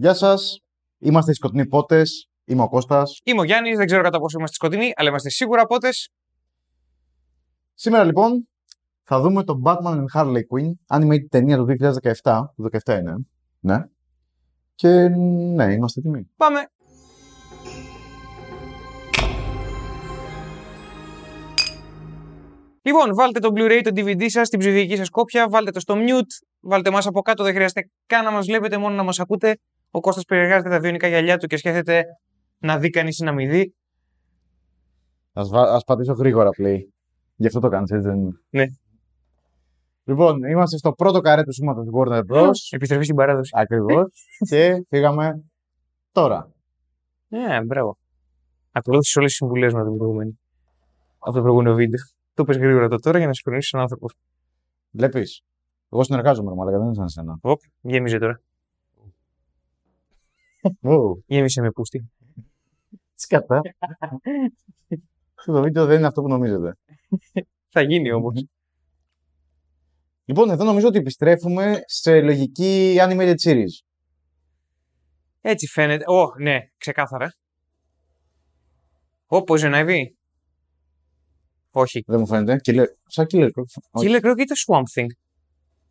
Γεια σας. Είμαστε οι σκοτεινοί πότες. Είμαι ο Κώστας. Είμαι ο Γιάννης, δεν ξέρω κατά πόσο είμαστε σκοτεινοί, αλλά είμαστε σίγουρα πότες. Σήμερα λοιπόν θα δούμε το Batman and Harley Quinn, animated ταινία του 2017. Το 2017 είναι. Ναι. Και ναι, είμαστε έτοιμοι. Πάμε. Λοιπόν, βάλτε το Blu-ray, το DVD σας, στην ψηφιακή σας κόπια, βάλτε το στο mute, βάλτε μας από κάτω, δεν χρειάζεται καν να μας βλέπετε, μόνο να μας ακούτε. Ο Κώστας περιεργάζεται τα βιονικά γυαλιά του και σκέφτεται να δει κανείς ή να μην δει. Ας, βα... ας πατήσω γρήγορα play. Γι' αυτό το κάνεις, έτσι δεν είναι. Ναι. Λοιπόν, είμαστε στο πρώτο καρέ του σήματος Warner Bros. Επιστροφή στην παράδοση. Ακριβώς. και φύγαμε τώρα. Ναι, μπράβο. Ακολούθησε όλες τις συμβουλές μου από την προηγούμενη. Από το προηγούμενο βίντεο. Το πες γρήγορα το τώρα για να συγχρονίσει τον άνθρωπο. Βλέπεις. Εγώ συνεργάζομαι, αλλά δεν είναι σαν σένα. Οπ, γέμιζε τώρα. Wow. Γέμισε με πούστη. Σκατά. το βίντεο δεν είναι αυτό που νομίζετε. Θα γίνει όμως. Λοιπόν, εδώ νομίζω ότι επιστρέφουμε σε λογική animated series. Έτσι φαίνεται. Ω, ναι, ξεκάθαρα. Ω, Poison Ivy. Όχι. Δεν μου φαίνεται. Killer... Σαν Killer Croc. Όχι. Killer Croc ή το Swamp Thing.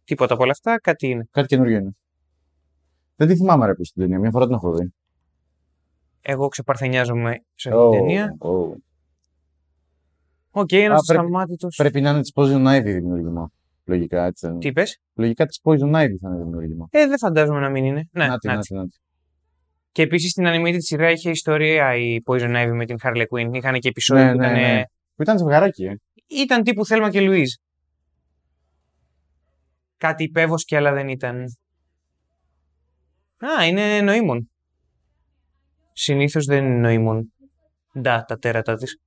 Τίποτα από όλα αυτά, κάτι είναι. Κάτι καινούργιο είναι. Δεν τη θυμάμαι ρε που στην ταινία. Μια φορά την έχω δει. Εγώ ξεπαρθενιάζομαι σε αυτή την ταινία. oh. OK, ένα Α, πρέπει- ασταμάτητο. Πρέπει να είναι της Poison Ivy δημιουργήμα. Λογικά, έτσι. δεν είναι. Τι είπες; Λογικά της Poison Ivy θα είναι δημιουργήμα. Ε, δεν φαντάζομαι να μην είναι. Ναι, να τη, να να τη. τη, να τη. Και επίσης στην animated σειρά είχε ιστορία η Poison Ivy με την Harley Quinn. Είχαν και επεισόδια Ναι, που ναι, ήταν. ναι. Που ήταν ζευγαράκι, ε. Ήταν τύπου Θέλμα και Λουίζ. Κάτι υπέβοσκε, αλλά δεν ήταν. Α, είναι νοήμων. Συνήθως δεν είναι νοήμων. Ντα, τα τέρατα της.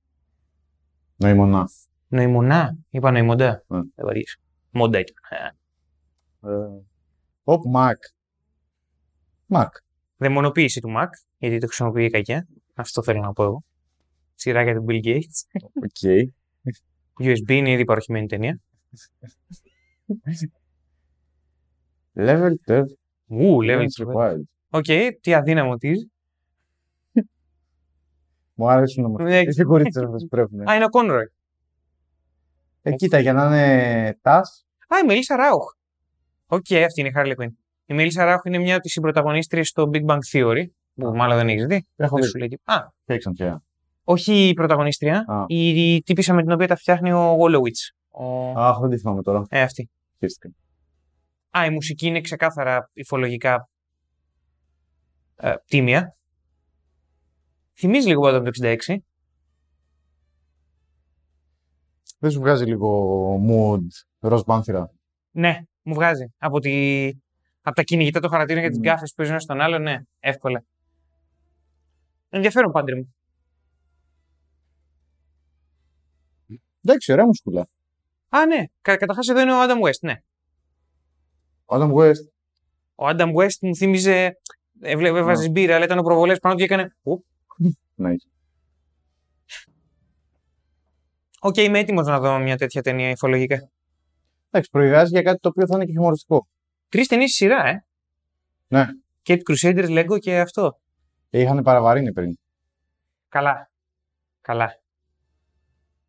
Νοημονά. Νοημονά. Είπα νοημοντά. Ναι. Δεν βαριέσαι. Μοντά ήταν. Ε, Ε, Οπ, Μακ. Μακ. Δαιμονοποίηση του Mac, γιατί το χρησιμοποιεί κακιά. Αυτό θέλω να πω εγώ. Σειράκια του Bill Gates. Οκ. USB είναι ήδη παροχημένη ταινία. Level 10. Ου, level Games 3. required. Οκ, τι αδύναμο τη. Μου αρέσουν όμως. Ναι. Οι φιγουρίτσες αυτές που πρέπει. Α, είναι ο Conroy. Ε, κοίτα, για να είναι τας. Α, η Μελίσσα Ράουχ. Οκ, αυτή είναι η Harley Quinn. Η Μελίσσα Ράουχ είναι μια από τις συμπροταγωνίστριες στο Big Bang Theory. Που μάλλον δεν έχεις δει. Έχω Δεν δει. σου λέει τίποτα. Α, Φτιάξαν πια. όχι η πρωταγωνίστρια. Α. Η, η τύπισσα με την οποία τα φτιάχνει ο Wolowitz. Ο... Αχ, δεν τη θυμάμαι τώρα. Ε, αυτή. Χέστηκα. Α, η μουσική είναι ξεκάθαρα υφολογικά ε, τίμια. Θυμίζει λίγο από το 66. Δεν σου βγάζει λίγο mood ροζ πάνθυρα. Ναι, μου βγάζει. Από, τη... από τα κυνηγητά των χαρακτήρων και τις Μμμ. γκάφες που παίζουν ένας στον άλλο, ναι, εύκολα. Ενδιαφέρον πάντρε μου. Εντάξει, ωραία μουσκουλά. Α, ναι. Κα, Καταρχάς εδώ είναι ο Adam West, ναι. Ο Adam West. Ο Adam West μου θύμιζε. Έβλεπε, έβαζες μπύρα, αλλά ήταν ο προβολέ πάνω του και έκανε. «Οπ». Nice. Οκ, είμαι έτοιμος να δω μια τέτοια ταινία υφολογικά. Εντάξει, προηγάζει για κάτι το οποίο θα είναι και χιουμοριστικό. Τρεις ταινίες σειρά, ε. Ναι. Cape Crusaders, Lego και αυτό. Ε, είχαν παραβαρύνει πριν. Καλά. Καλά.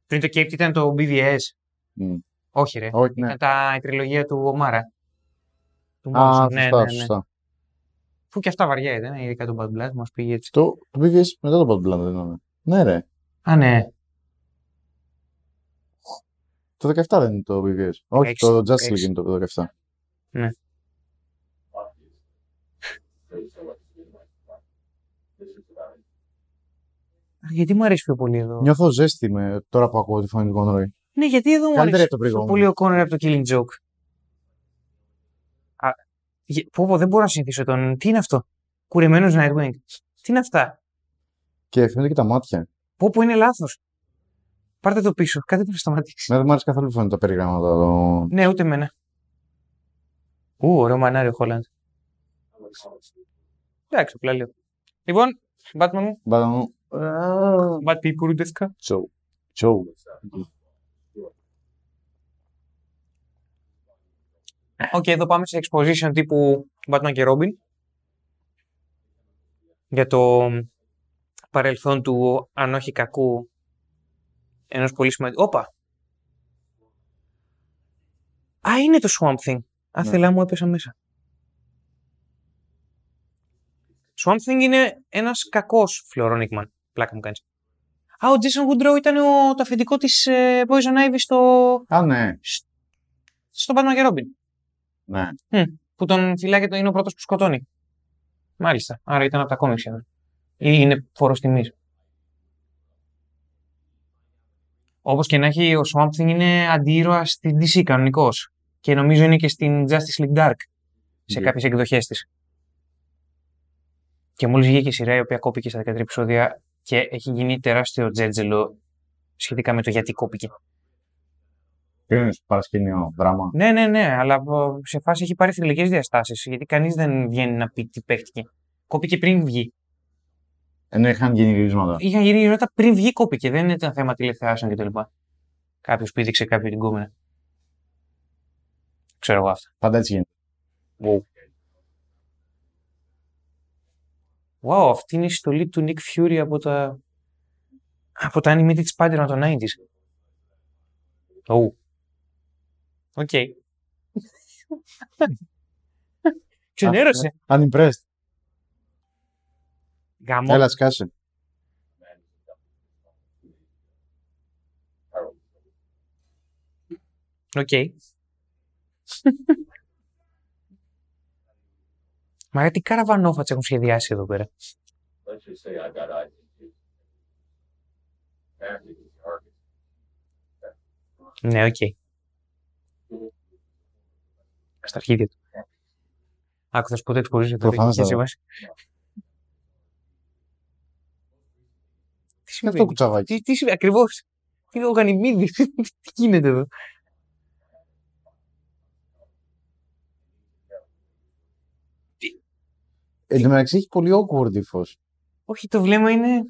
Πριν το Cape ήταν το BVS. Μμ. Όχι, ρε. Όχι, ναι. Ήταν τα, η τριλογία του Ομάρα. Του Α, Monson. σωστά, ναι, ναι, ναι. σωστά. Που και αυτά βαριά ήταν, ε, ειδικά το Bad Blood μας πήγε έτσι. Το, το BVS μετά το Bad Blood δεν είναι. Ναι, ρε. Α, ναι. Το 17 δεν είναι το BVS. Όχι, Έξι, το Justice League έξι. είναι το 17. Ναι. Α, Γιατί μου αρέσει πιο πολύ εδώ. Νιώθω ζέστη με, τώρα που ακούω τη φωνή του Κονρόι. Ναι, γιατί εδώ μου Καλύτερη αρέσει από το πιο προηγούμενο. πολύ ο Κόνερ από το Killing Joke. Α, γε- πω, πω, δεν μπορώ να συνηθίσω τον. Τι είναι αυτό; Κουρεμένος Nightwing. Τι είναι αυτά; Και φαίνεται και τα μάτια. Πω, πω είναι λάθος. Πάρτε το πίσω. Κάτι πρέπει να σταματήσει. Ναι, δεν μου άρεσε καθόλου που φαίνονται τα περιγράμματα. Το... Ναι, ούτε εμένα. Ού, ωραίο μανάρι ο Χόλαντ. Εντάξει, απλά λέω. Λοιπόν, Batman μου. Μπα- Bad people, Deska. Τσο. Τσο. Οκ, εδώ πάμε σε exposition τύπου Batman και Robin. για το παρελθόν του, αν όχι κακού, ενός πολύ σημαντικού. Όπα! Α, είναι το Swamp Thing. Άθελά μου έπεσα μέσα. Swamp Thing είναι ένας κακός Floronic Man. Πλάκα μου κάνεις. Α, ο Jason Woodrow ήταν ο, το αφεντικό της ε, Poison Ivy στο, Α, ναι. στο Batman και Robin. Ναι. Που τον φυλάει και το- είναι ο πρώτος που σκοτώνει. Μάλιστα. Άρα ήταν από τα κόμιξ. εδώ. Ή είναι φόρος τιμής. Όπως και να έχει, ο Swamp Thing είναι αντίρωα στην DC κανονικός. Και νομίζω είναι και στην Justice League Dark. Σε Ναι. κάποιες εκδοχές της. Και μόλις βγήκε η σειρά η οποία κόπηκε στα 13 επεισόδια και έχει γίνει τεράστιο τζέτζελο σχετικά με το γιατί κόπηκε. Τι είναι στο παρασκήνιο δράμα. Ναι, ναι, ναι, αλλά από- σε φάση έχει πάρει θρηλυκές διαστάσεις γιατί κανείς δεν βγαίνει να πει τι παίχτηκε. Κόπηκε πριν βγει. Ενώ είχαν γίνει γυρίσματα. Είχαν γίνει γυρίσματα πριν βγει, κόπηκε. Δεν ήταν θέμα τηλεθεάσεων κτλ. Κάποιος πήδηξε κάποιο την κόμενα. Ξέρω εγώ αυτά. Πάντα έτσι γίνεται. Wow. Wow, αυτή είναι η στολή του Nick Fury από τα, από τα animated Spider-Man των 90s. Oh. Οκ. Ξενέρωσε. Unimpressed. Γαμώ. Έλα, σκάσε. Οκ. Μα γιατί καραβανόφατς έχουν σχεδιάσει εδώ πέρα. let's just say I got ideas. After the target. Ναι, οκ. Στα αρχίδια του. Άκου, θα σου πω το εξπορίζω το Προφανώς δίκιο θα μας. Τι Είναι αυτό συμβαίνει. το κουτσαβάκι. Τι, τι συμβαίνει, ακριβώς. Τι είναι ο Γανιμίδης. τι γίνεται εδώ; Εν τω μεταξύ έχει πολύ awkward ύφος. Όχι, το βλέμμα είναι...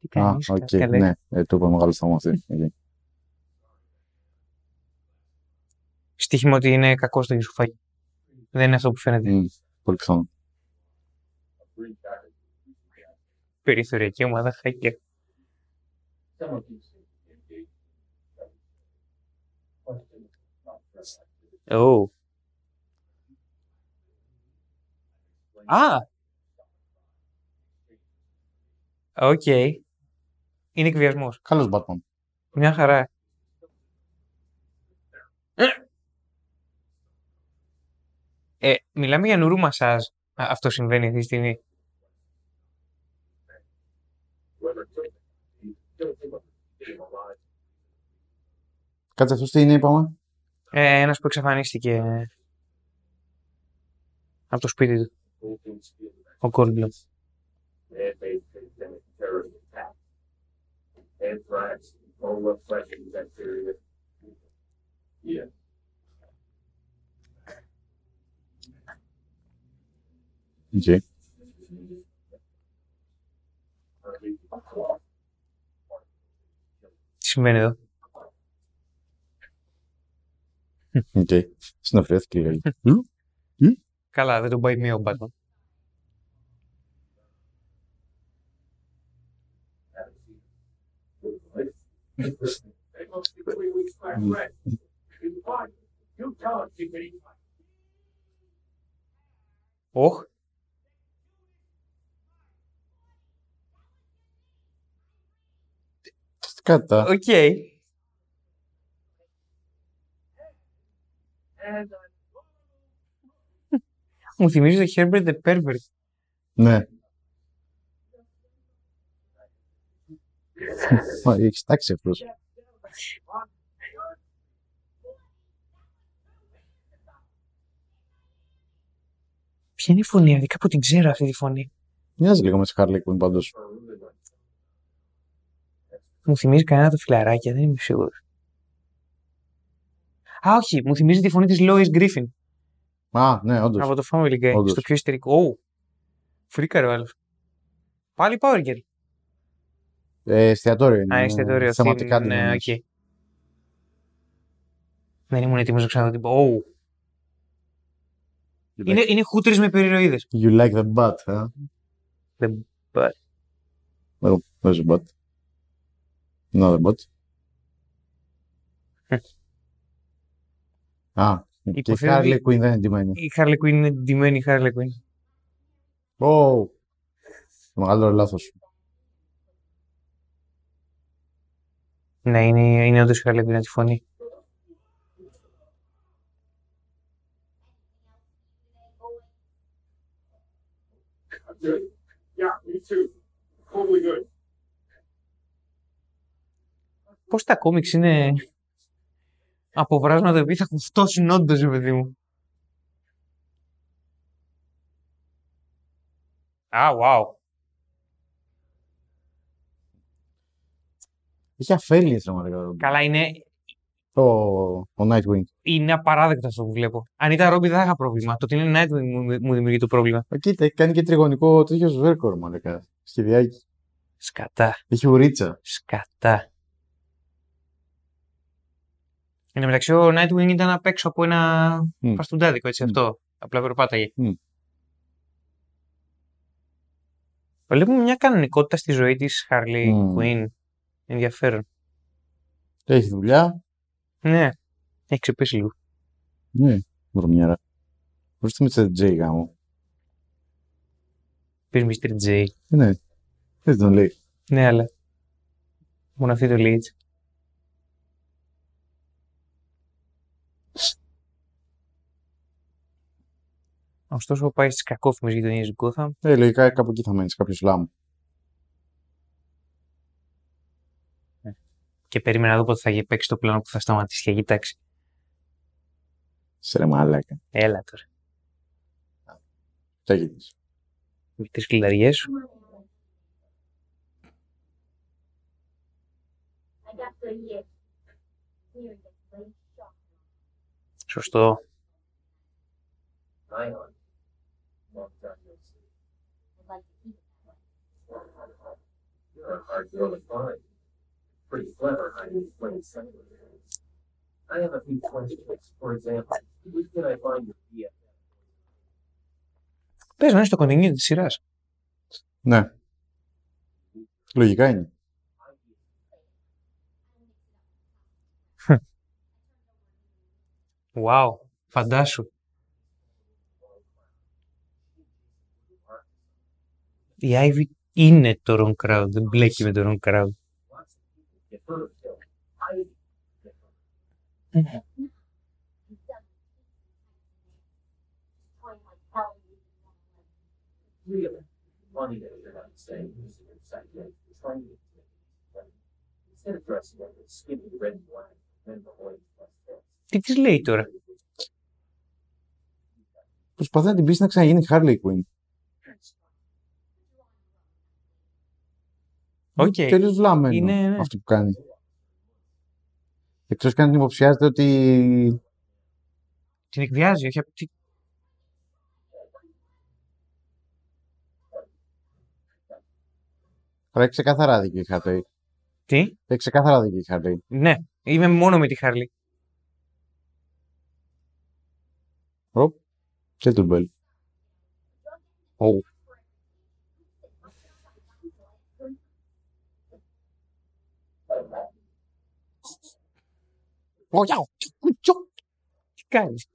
Τι Α, κάνεις, οκ, καλέ. ναι. Ε, το είπα μεγάλος στόμα αυτή. Οκ. Στοίχημα ότι είναι κακό στο γιουσουφάκι. Δεν είναι αυτό που φαίνεται. Μμ, Πολύ πιθανό. Green jacket. Περιθωριακή ομάδα χάκια. Someone keeps engaged. Question. Not press. Oh. Α! Οκ. Είναι εκβιασμός. Καλός Batman. Μια χαρά. Ε, μιλάμε για νουρού μασάζ. Α, Αυτό συμβαίνει αυτή τη στιγμή. Whoever killed him, he killed him up. Getting alive. Κάτσε αυτός τι είναι, είπαμε. Ε, ένας που εξαφανίστηκε από το σπίτι του. Who can steal the Ο Goldblum. man-made Οκ. Τι συμβαίνει εδώ. Οκ. Συνοφιέθηκε λίγα. Καλά, δεν τον πάει μία ο Batman. Three Κατά. Οκ. Μου θυμίζει το Herbert the Pervert. Ναι. Μα, Έχεις τάξει αυτός. Ποια είναι η φωνή αυτή, κάπου την ξέρω αυτή τη φωνή. Μοιάζει λίγο με τη Harley Quinn πάντως. Μου θυμίζει κανένα το φιλαράκι, δεν είμαι σίγουρος. Α, όχι, μου θυμίζει τη φωνή της Lois Griffin Α, ναι, όντως. από το Family Guy. Όντως. Στο πιο ιστορικό. Ω, φρίκαρε ο άλλος. Πάλι Power Girl. Ε, εστιατόριο είναι. Α, εστιατόριο. Θεματικά theme, την Ναι, εννοείς. οκ. Δεν ήμουν έτοιμος να ξαναδώ την πω. Ω, You Είναι, like- είναι χούτρες με περιρροίδες. You like the butt, ε; There's a bot. Another bot. Α, και η Υποθέτω Harley ότι- Quinn δεν είναι ντυμένη. Η Harley Quinn είναι ντυμένη η Harley Quinn. Ω! Το μεγαλύτερο λάθος. Ναι, είναι, είναι όντως η Harley Quinn από τη φωνή. Good. Yeah, me too. Totally good. Πώς τα κόμιξ είναι; Αποβράσματα επειδή θα κουφτώσουν όντως, ρε παιδί μου. Α, wow. Είχε αφέλειες πραγματικά. Καλά, είναι, Ο, ο Nightwing. είναι απαράδεκτο αυτό που βλέπω. Αν ήταν Ρόμπι δεν θα είχα πρόβλημα. Το ότι είναι Nightwing μου, μου δημιουργεί το πρόβλημα. Ε, Κοίτα, έχει κάνει και τριγωνικό τέτοιο σβέρκορ, μαλάκα. Σχεδιάκι. Σκατά. Έχει ουρίτσα. Σκατά. Εν τω μεταξύ, ο Nightwing ήταν απ' έξω από ένα Μμ. φαστουντάδικο, έτσι Μμ. αυτό. Απλά περπάταγε. Μμ. Βλέπουμε μια κανονικότητα στη ζωή της Harley Μμ. Quinn. Ενδιαφέρον. Έχει δουλειά. Ναι. Έχει ξεπέσει λίγο. Ναι, βρωμιάρα. Βρίσκεται με τη J γάμο; Πες Mr. J. Ναι, δεν τον λέει. Ναι, αλλά. Μόνο αυτή το λέει έτσι. Ωστόσο, πάει στις κακόφημες γειτονιές του Gotham. Ε, λογικά κάπου εκεί θα μένεις, κάποιος σλάμ. Και περίμενα να δω πότε θα γε- παίξει το πλάνο που θα σταματήσει και κοιτάξει. Σε ρε μαλάκα. Έλα τώρα. Τι έγινε. Με τις κλειδαριές σου. I got You're a hard girl to find. Pretty clever hiding in plain sight. I have a few questions. For example, who can I find your BFF? Πες να είναι στο continue τη σειρά. Ναι. Λογικά είναι. Wow. Φαντάσου. Η Ivy είναι το wrong crowd, δεν μπλέκει με το wrong. Τι της λέει τώρα; Προσπαθεί να την πει να ξαναγίνει Harley Quinn. Οκ. Τελείως βλαμμένος Είναι, ναι. αυτό που κάνει. Εκτός και αν την υποψιάζεται ότι Την εκβιάζει, όχι απ' τι- Αλλά έχει ξεκάθαρα δίκιο η Harley. Τι; Έχει ξεκάθαρα δίκιο η Harley. Ναι. Είμαι μόνο με τη Harley. Οπ. Και τον Μπέλ. Ω. Τι κάνεις.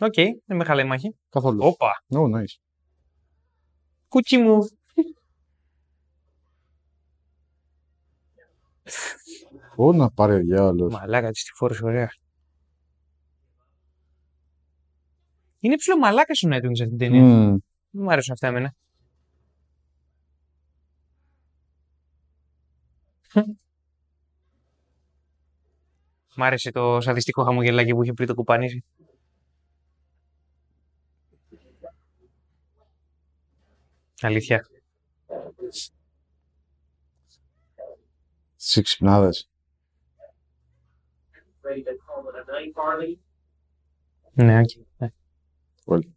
Οκ, δεν με χαλάει η μάχη. Καθόλου. Όπα, Oh, nice. κούτσι μου. Ω, να πάρει ο διάολος. Μαλάκα της τη φόρεσε ωραία. Είναι ψηλό μαλάκας ο Nightwing σε αυτήν την ταινία. Μμμ. Δεν μου αρέσουν αυτά εμένα. Μ' άρεσε το σαδιστικό χαμογελάκι που είχε πριν το κοπανήσει. Αλήθεια. Στις εξυπνάδες. Ready to call it a night, Harley? Ναι, οκ. ναι. Όλοι.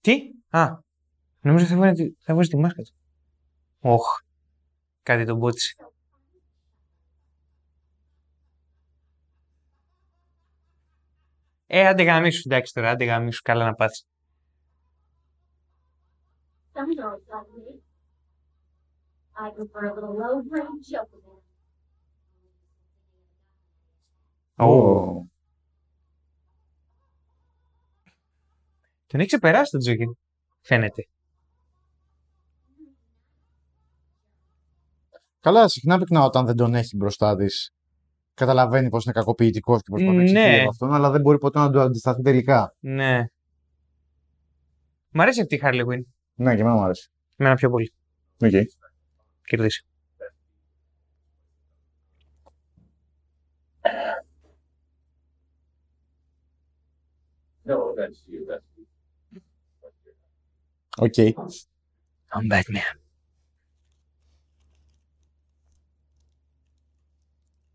Τι; Α, νομίζω θα βάζει, τη- θα βάζεις τη μάσκα του. Όχ, κάτι τον πότισε. Ε, άντε γαμίσου, εντάξει τώρα, άντε γαμίσου, καλά να πάθεις. Some girls like me. I prefer a little low grade chocolate. Ω. Τον έχει ξεπεράσει τον Τζόκερ. Φαίνεται. Καλά, συχνά πυκνά όταν δεν τον έχει μπροστά της. Καταλαβαίνει πως είναι κακοποιητικός και προσπαθεί να Ναι. ξεφύγει από αυτόν, αλλά δεν μπορεί ποτέ να του αντισταθεί τελικά. Ναι. Μ' αρέσει αυτή η Harley Quinn. Ναι, και εμένα μου αρέσει. Εμένα πιο πολύ. Οκ. Κερδίσει. No offense to you, that's Οκ. I'm Batman. Οπ, κλου. Δι- Διαφορετικό texture. Μμμ, Σίγουρα είναι. Του Woodrow. Μπορεί να αλληλεπιδράσει. Um, How do you like all of these? No, not like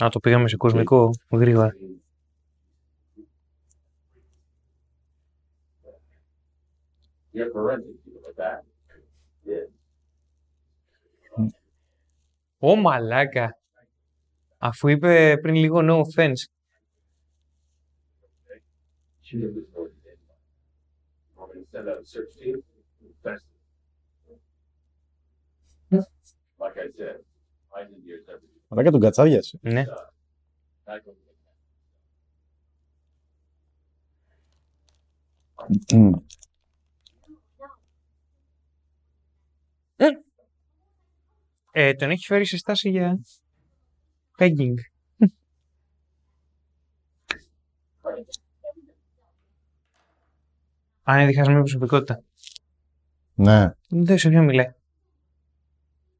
Να το πήγαμε σε κοσμικό και... γρήγορα. Ω μαλάκα! Αφού είπε πριν λίγο no offense. Αλλά και τον κατσάβιασε. Ναι. I go Μμ. Ε, τον έχει φέρει σε στάση για pegging. Αν είναι διχασμένη προσωπικότητα. Ναι, Δεν σε ποιο μιλάει.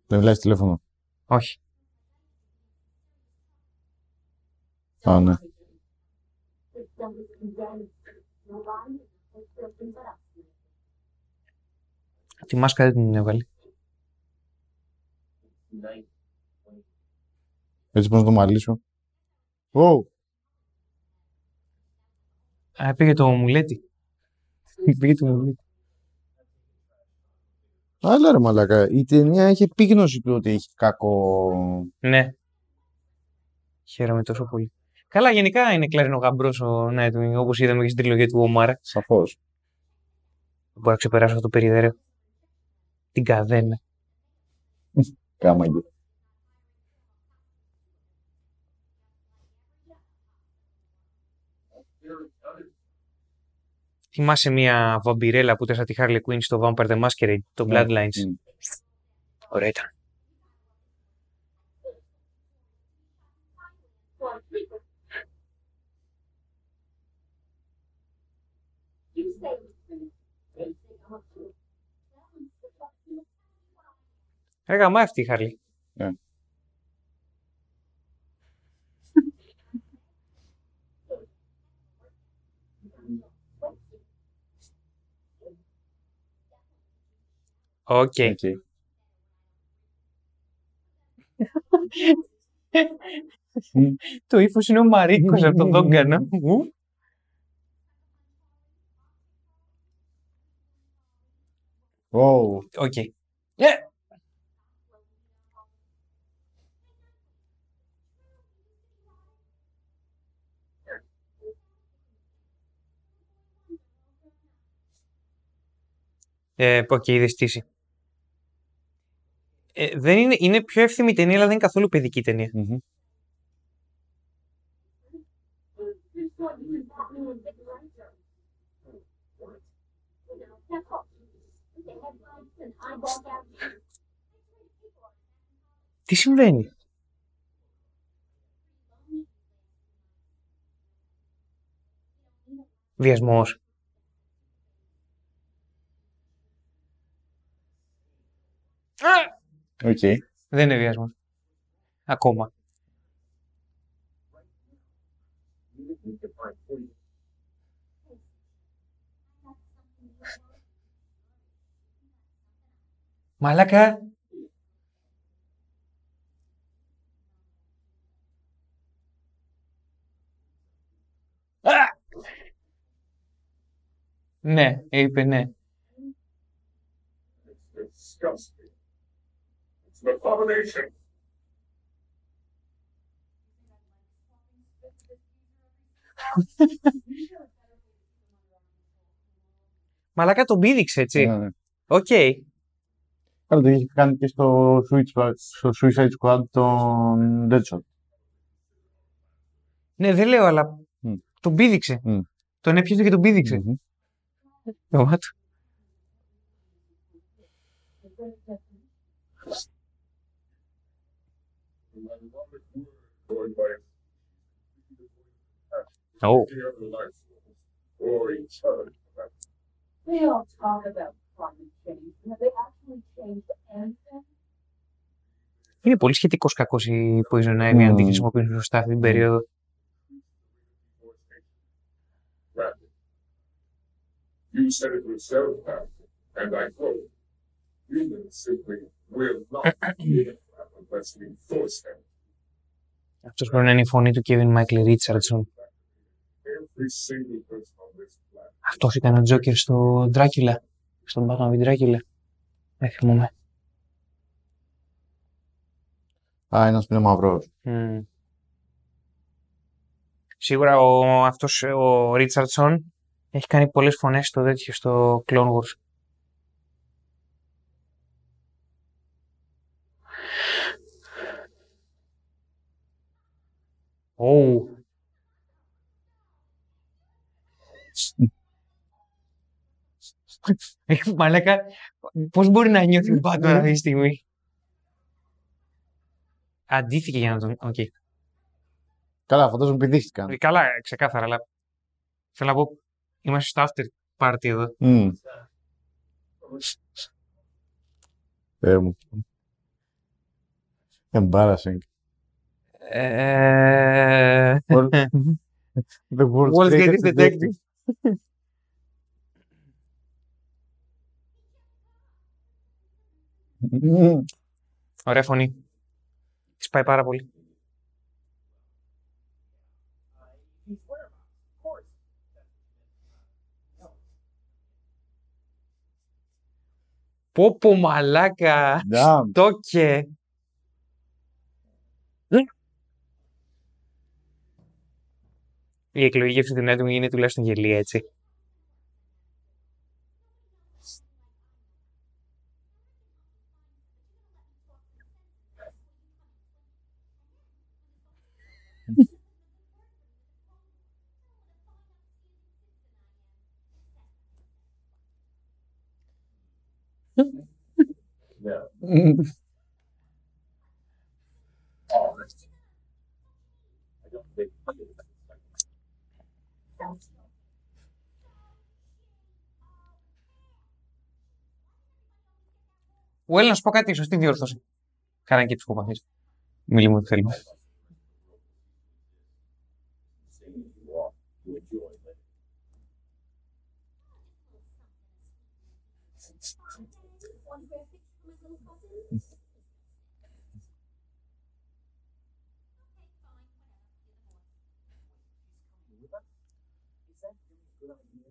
δεν μιλάει στο τηλέφωνο. Όχι. But us. Τη μάσκα δεν την έβαλε. night. Έτσι πώς να το μαλλίσω. Ω, Α, πήγε το μουλέτι. πήγε το μουλέτι. αλλά ρε μαλάκα, η ταινία έχει επίγνωση του ότι έχει κακό... Ναι. Χαίρομαι τόσο πολύ. Καλά, γενικά είναι κλαρινό γαμπρός ο Nightwing, όπως είδαμε και στην τριλογία του Ομάρα. Σαφώς. Δεν μπορώ να ξεπεράσω αυτό το περιδέρεο. Την καδένα. Κάμαγε. Θυμάσαι μια βαμπυρέλα που ήταν σαν τη Harley Quinn στο Vampire the Masquerade, το Ναι. Bloodlines; Μμ. Ωραία ήταν. You say they say I'm a fool. That one's the fuck you. Ρε γαμάει αυτή η Harley. Ναι. Οκ. Οκ. Το ύφος είναι ο Μαρίκος από τον Δόγκανο. Ου. Ω, Οκ. Ε, Ε, πω και είδε στήση. Ε, δεν είναι, είναι πιο εύθυμη ταινία, αλλά δεν είναι καθόλου παιδική ταινία. μμμ. This one you Okay. Δεν είναι βιασμός. Ακόμα. Μαλάκα. Ναι, είπε ναι. It's disgusting. It's an abomination. Μαλάκα τον πήδηξε, έτσι. Ναι, ναι. Οκ. Καλά, το είχε κάνει και στο Suicide, στο Suicide Squad τον Deadshot. Ναι, δεν λέω, αλλά Μμ. τον πήδηξε. Μμ. Τον έπιασε και τον πήδηξε. Μμμ. What? Oh. the other life or each other. They all talk about climate change. Have they actually changed anything? Είναι πολύ σχετικό κακό η Poison Ivy αν τη Μμ. χρησιμοποιούν σωστά αυτή την περίοδο. Rapid. You said it yourself, Pastor, and I quote, humans simply will not live unless we force them. Αυτός πρέπει να είναι η φωνή του Kevin Michael Richardson. Every single person on this planet. Αυτός ήταν ο Τζόκερ στο Dracula. Στον Batman v Dracula. Δεν θυμούμαι. Α, ένας που είναι μαυρός. Μμ. Σίγουρα ο, αυτός ο Ρίτσαρτσον έχει κάνει πολλές φωνές στο τέτοιο, στο Clone Wars. Ου. Έχει μαλάκα, πώς μπορεί να νιώθει ο Batman αυτή τη στιγμή; Ντύθηκε για να τον... Οκ. Καλά, φαντάζομαι πηδήχτηκαν. Ε, Καλά, ξεκάθαρα, αλλά θέλω να πω, είμαστε στο after party εδώ. Μμ. Θεέ μου. Embarrassing. Ε... The world's Wall Street greatest Detective. Μμμ. Ωραία φωνή. Της πάει πάρα πολύ. Πω πω μαλάκα. Damn. Το και. Η εκλογή για αυτή την έντομη είναι τουλάχιστον γελία, έτσι. Yeah. Honest. I don't think. Well, να σου πω κάτι, σωστή διόρθωση. Κάνανε και ψυχοπαθείς. Μίλη μου, θέλουμε.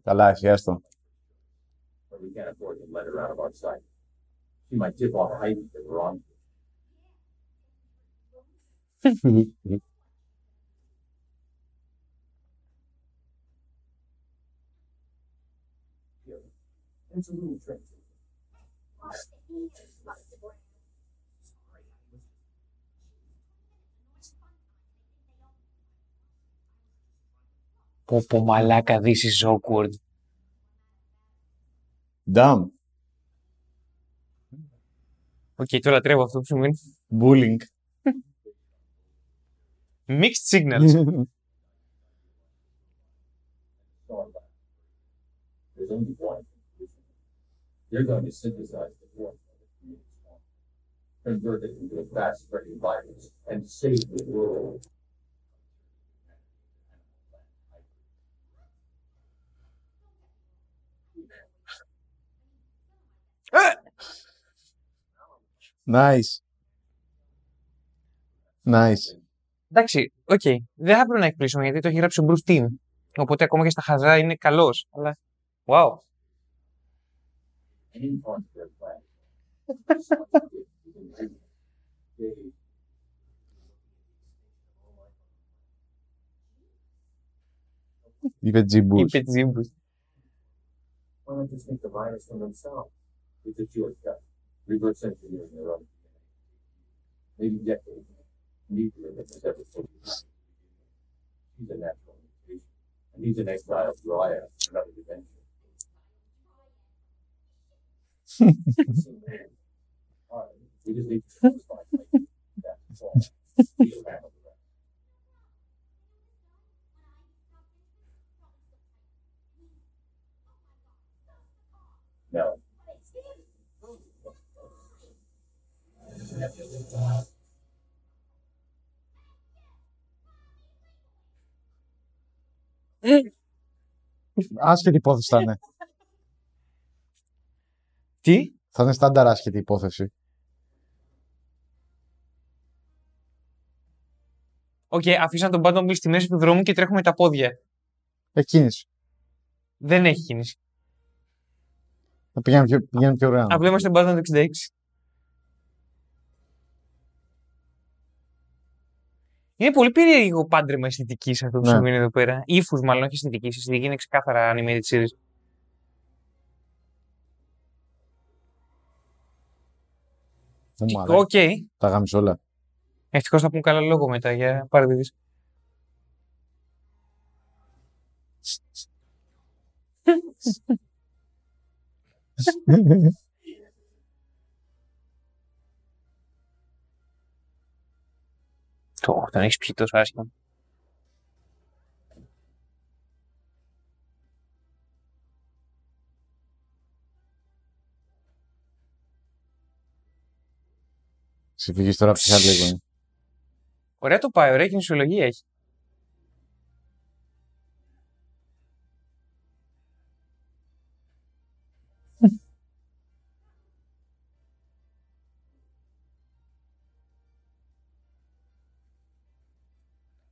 Καλά, εσύ άστο. But we can't afford to let her out of our sight. She might tip off Heidi that we're on. It's a little tricky. Πω πω μαλάκα, this is awkward. Damn. Οκ, το λατρεύω αυτό που σημαίνει. Bullying. Mixed signals. Sorry. There's only one. You're going to synthesize the voice of the creative one, convert it into a fast spreading virus, and save the world. Nice. Nice. Εντάξει, οκ. Δεν θα πρέπει να εκπλήσουμε γιατί το έχει γράψει ο Bruce Timm. Οπότε ακόμα και στα χαζά είναι καλός. Αλλά. Wow. Any part of their plan. They Είπε τζιμπούς. Είπε τζίμπου. why not just make the virus from themselves? It's a shortcut. Reverse engineering their own. Maybe decades. Nuclear that was ever so He's a natural mutation. And he's an exiled dryad another dimension. We just need to like, that's. No. Άσχετη υπόθεση θα είναι. Τι; Θα είναι στάνταρ άσχετη υπόθεση. Οκ, αφήσαν τον Batmobile στη μέση του δρόμου και τρέχουμε με τα πόδια. Εκκίνηση. Δεν έχει κίνηση. Θα πηγαίνουν πιο, πηγαίνουν πιο ωραία. Απλά είμαστε Batman του 66. Είναι πολύ περίεργο πάντρεμα αισθητική αυτό που Ναι. συμβαίνει εδώ πέρα. Ήφου, μάλλον, όχι αισθητική. Η αισθητική είναι ξεκάθαρα animated series. Ω, μαλάκα, Οκ. Τα γάμησε όλα. Ευτυχώς θα πούμε καλό λόγο μετά για παραδείγμα. Το, τον έχεις πιει τόσο άσχημα. Ξεφύγεις τώρα από τη άλλη λίγο. Ωραία το πάει, ωραία κινησιολογία έχει.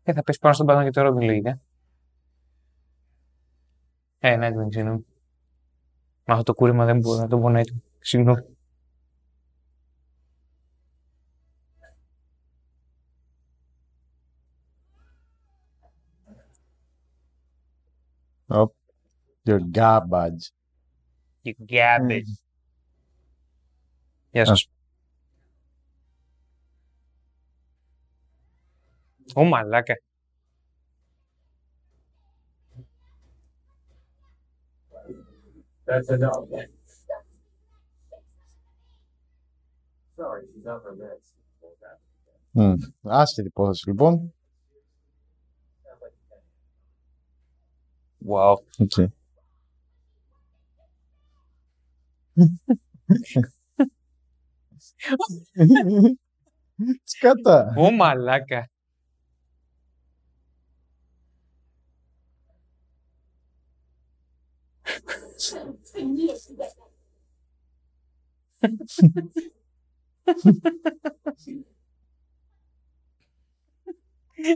Ε, θα πέσει πάνω στον πάνω και το Ρόμπιν λογικά. Ε, ναι, δεν ξέρω. Μα αυτό το κούρεμα δεν μπορώ να το πω έτοιμο. Συγγνώμη. Οπ. Your garbage. You garbage. Γεια σας. Ω μαλάκα. That's enough. Sorry, she's on her meds. Μμ. Άσχετη υπόθεση λοιπόν. Wow. Οκ. Σκάτα. Ω μαλάκα. Ten years to get that.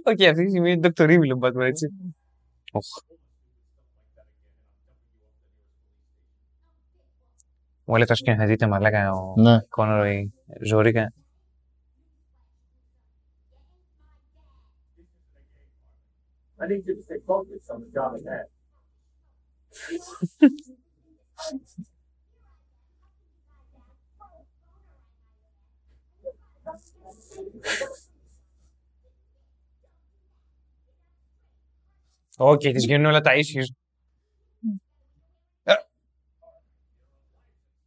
Οκ, αυτή τη στιγμή είναι Dr. Evil ο Batman, έτσι. Οχ. Μου έλεγε το σκηνοθετείτε μαλάκα ο Ναι. Κόνοροι ζωρίκα. I need you to stay focused on the job at hand. Οκ, τις γίνουν όλα τα issues.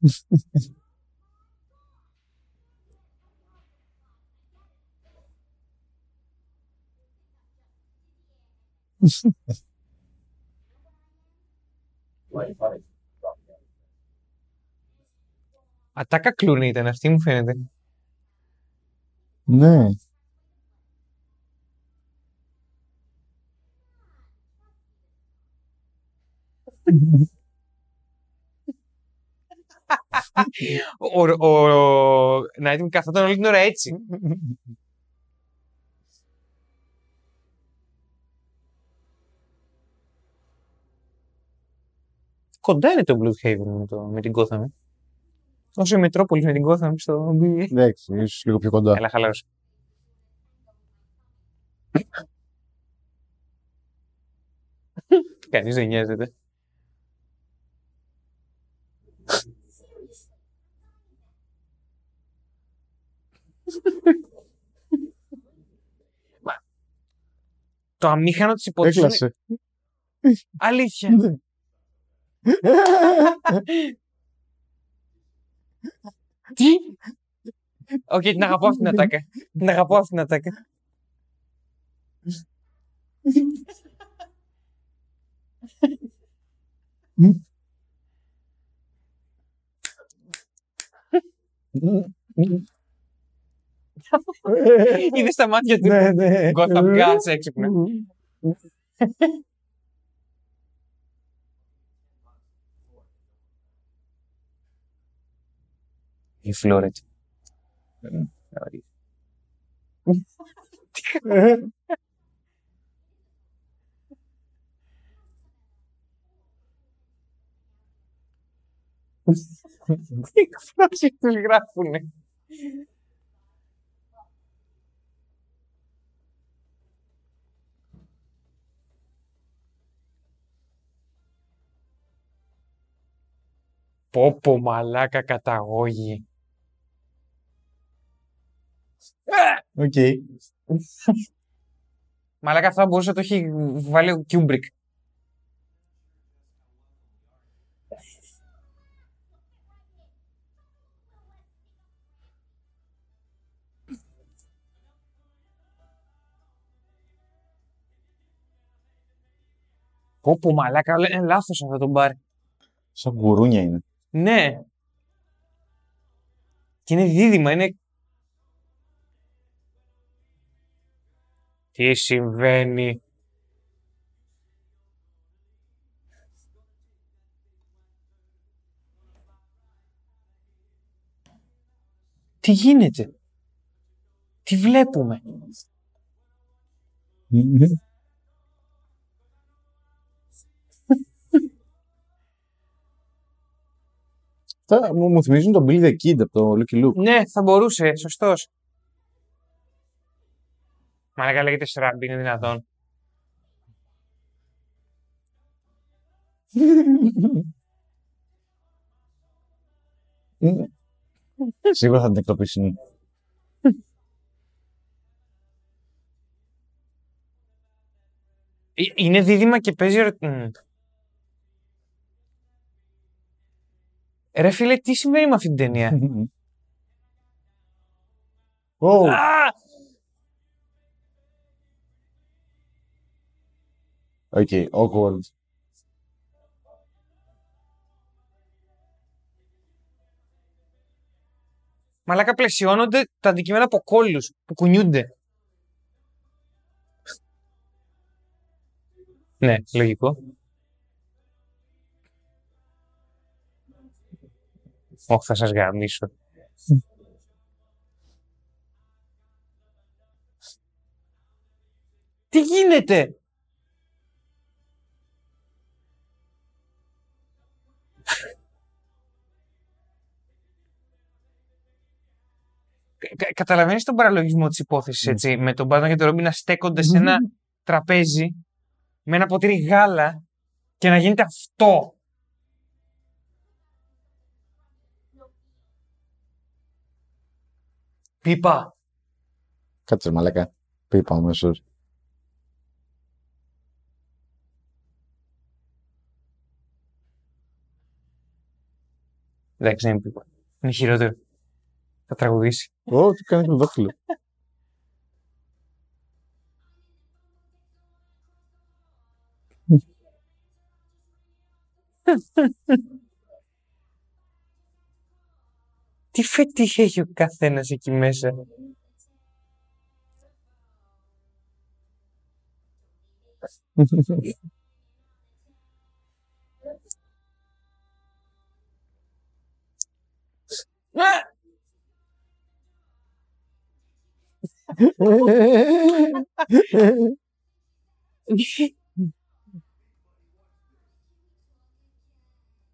Ε. Like, funny. Ατάκα κλούνη ήταν αυτή, μου φαίνεται. Ναι. ο, ο, ο Nightwing καθόταν όλη την ώρα έτσι. Κοντά είναι το Bloodhaven με, το, με την Gotham. ε. Όσο η Μετρόπολης με την Gotham στο BBA. Εντάξει, ίσως λίγο πιο κοντά. Έλα, χαλάρωσε. Κανείς δεν νοιάζεται. Μα, Το αμήχανο της υπόθεσης είναι Έκλασε. αλήθεια. Τι; Οκ, την αγαπώ αυτήν την ατάκα. Την αγαπώ αυτήν την ατάκα. Είδες στα μάτια του. Ναι, ναι. Gotham Guns έξυπνα. Η Φλόρετ. Τι εκφράσεις τους γράφουνε. Πωπω μαλάκα καταγωγή. Οκ. Μαλάκα αυτό θα μπορούσε να το έχει βάλει ο Κιούμπρικ. Πόπο μαλάκα, είναι λάθος αυτό το μπαρ. Σαν γουρούνια είναι. Ναι. Και είναι δίδυμα, είναι... Τι συμβαίνει; Τι γίνεται; Τι βλέπουμε; Αυτά μου, μου θυμίζουν τον Billy the Kid από το Lucky Luke. Ναι, θα μπορούσε, σωστός. Μαλάκα λέγεται Σράμπι, είναι δυνατόν. Σίγουρα θα την εκτοπίσουν. Ε, Είναι δίδυμα και παίζει... ερωτ- Μμ. Ρε φίλε, τι συμβαίνει με αυτή την ταινία; Ω, Α! Οκ, awkward. Μαλάκα πλαισιώνονται τα αντικείμενα από κώλους που κουνιούνται. ναι, λογικό. Όχι, θα σας γαμίσω. Τι γίνεται! Κα- Καταλαβαίνεις τον παραλογισμό της υπόθεσης, έτσι, με τον Batman και τον Robin να στέκονται σε ένα τραπέζι με ένα ποτήρι γάλα και να γίνεται αυτό. Πίπα. Κάτσε μαλακά. Πήπα αμέσως. Εντάξει, δεν είναι πίπα. Είναι χειρότερο. Θα τραγουδήσει. Ω, τι κάνεις το δάχτυλο. Τι φετίχ έχει ο καθένας εκεί μέσα;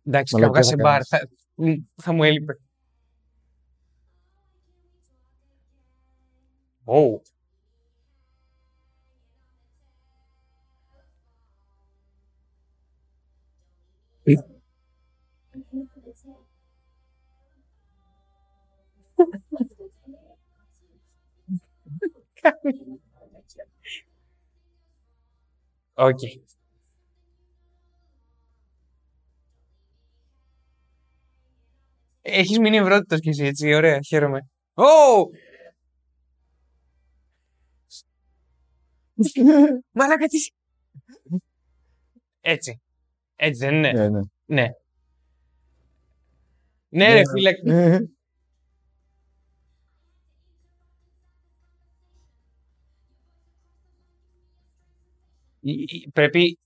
Εντάξει, Μαλακιά καυγά θα σε μπαρ. κάνεις. Θα, θα μου έλειπε. Ω, οκ. Έχεις μείνει εμβρόντητος κι εσύ, έτσι, ωραία, χαίρομαι. Ω! Μαλάκα τι... σ- Έτσι. Έτσι δεν είναι. Ναι, ναι. Ναι. Ναι, ρε φίλε. Πρέπει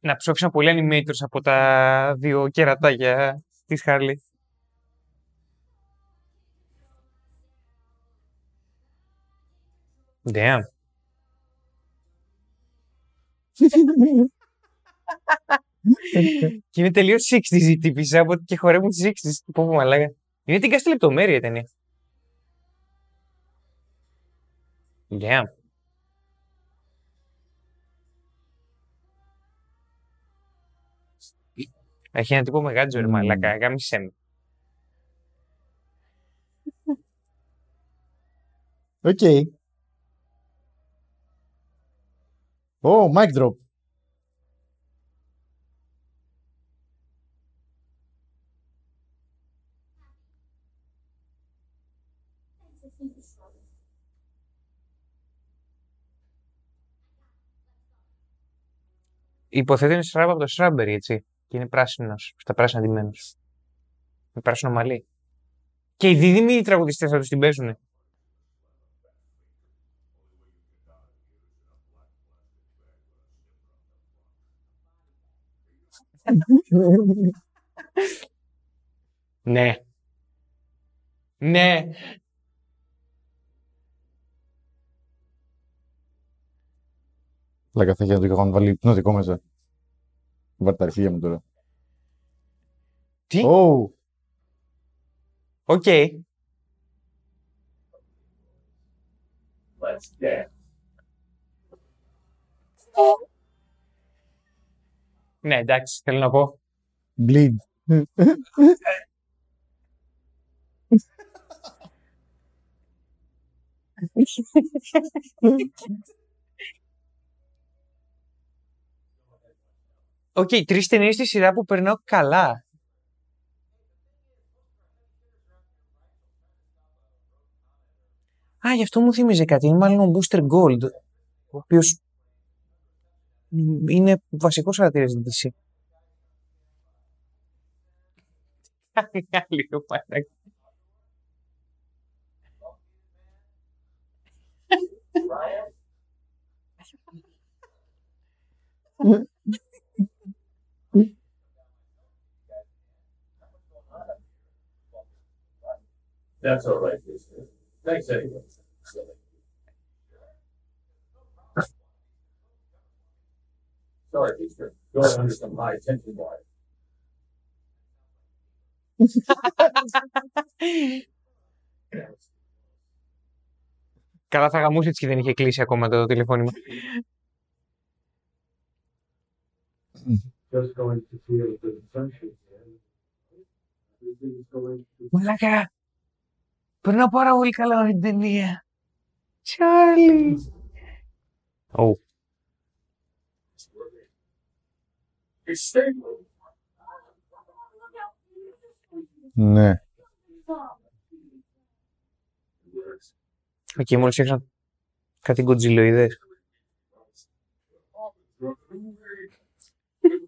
να ψόφισαν πολλοί animators από τα δύο κερατάκια της Harley. Damn. Και είναι τελείως 60s η τύπησα, οπότε και χορεύουν τις 60s. Πω πω μαλάκα. Είναι την κάστη λεπτομέρεια η ταινία. Damn. Έχει ένα τύπο με γάντζο ρε Μμμ. μαλάκα, γάμησέ με. Οκ. Ω, mic drop. Υποθέτω είναι σράμπ από το Strawberry, έτσι. Και είναι πράσινος, στα πράσινα ντυμένος. Με πράσινο μαλλί. Και οι δίδυμοι τραγουδιστές θα τους την παίζουνε. Ναι. Ναι. Λάκα θα είχε να το είχαν βάλει υπνοτικό μέσα. Βάλτε τα αρχίδια μου τώρα. Τι; Ω, Οκ. Let's dance. Ναι, εντάξει, θέλω να πω. bleed. Οκ, τρεις ταινίες στη σειρά που περνάω καλά. Α, γι' αυτό μου θύμιζε κάτι. Είναι μάλλον ο Booster Gold, ο οποίος μ, είναι βασικός χαρακτήρας στην DC. Κάνει άλλη ο μαλάκα. That's all right, mister. Thanks anyway. Sorry, mister. Going under some high tension wire. Καλά θα γαμούσε έτσι και δεν είχε κλείσει ακόμα το τηλεφώνημα. Just going to feel a bit of sunshine. Everything's going to Μαλάκα, Περνάω πάρα πολύ καλά με την ταινία. Τσάρλι. Ω, It's stable. Ναι. εκεί μόλις έξαν κάτι γκοτζιλοειδές.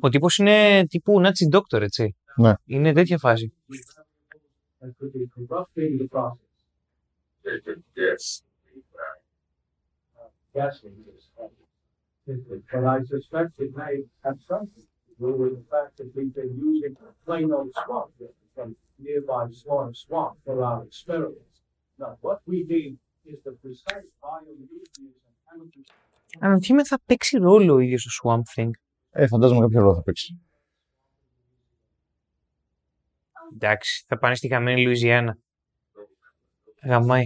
Ο τύπος είναι τύπου Nazi Doctor, έτσι. Ναι. Είναι τέτοια φάση. that could be corrupting the process. They could guess. Uh, Guessing is simply, but I suspect it may have something to do with the fact that we've been using plain old swamp liquor from nearby Slaughter Swamp for our experiments. Now, what we need is the precise bionutrients and chemicals Αναρωτιέμαι θα παίξει ρόλο ο ίδιος ο Swamp Thing. Ε, φαντάζομαι κάποιο ρόλο θα παίξει. Εντάξει, θα πάνε στη χαμένη Λουιζιάννα. Γαμάει.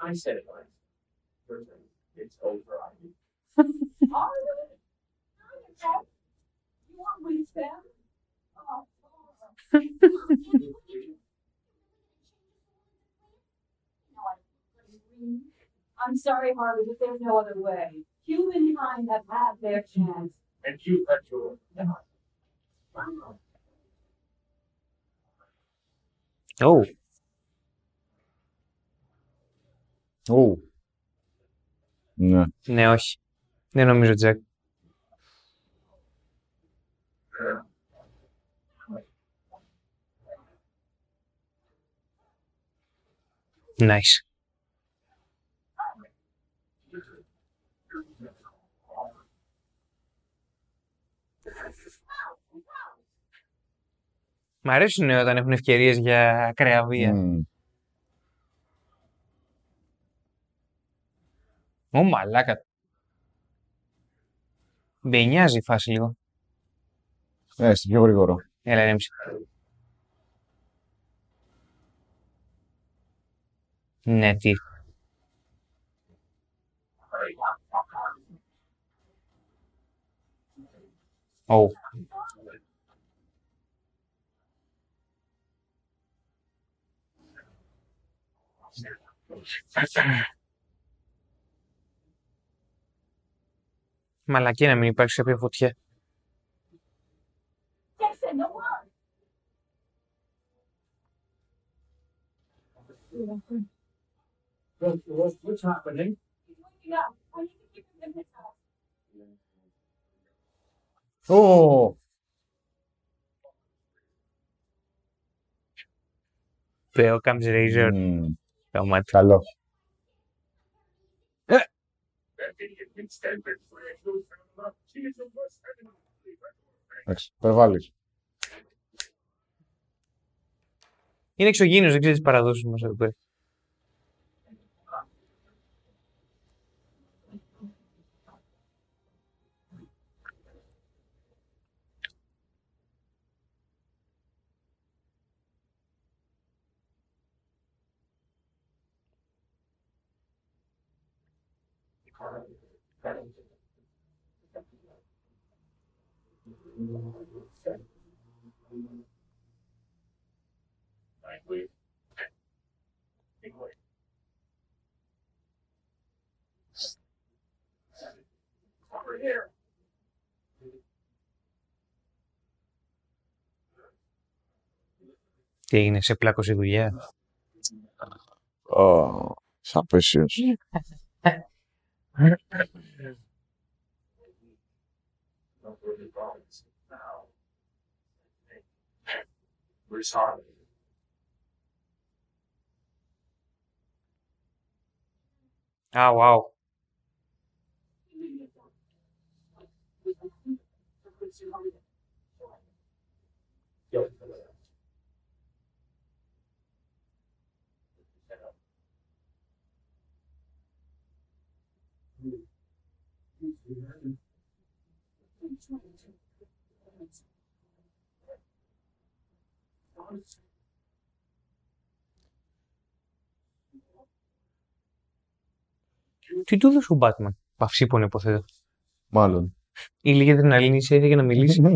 I said it once. Listen, It's over. I mean, Are you? You want me to stand? Oh, I'm sorry, Harley, but there's no other way. Humankind have had their chance. and you had your. Ω, Ου. Ναι. ναι, όχι. Δεν νομίζω, Τζακ. Nice. Μ' αρέσουν όταν έχουν ευκαιρίες για ακραία βία. Μμμ. Ω, μαλάκα. Μπενιάζει η φάση λίγο. Ε, στο πιο γρήγορο. Έλα, ηρέμησε. Ναι, τι. Ω. Μαλακή να μην υπάρξει κάποια φωτιά. Jackson, no one. What, what, what's happening? He's waking up. I need to Εντάξει, υπερβάλλεις. Είναι εξωγήινος, δεν ξέρεις τις παραδόσεις μας εδώ πέρα. Frankly. Anyway. Over here. Τι έγινε, σε πλάκωσε η δουλειά; Ω, Σαν απέσιος. Not really bones now. Where's Harley? Α, wow. τι του έδωσε ο Batman; Παυσίπον υποθέτω. Μάλλον. Ή λίγη αδρεναλίνη σε για να μιλήσει.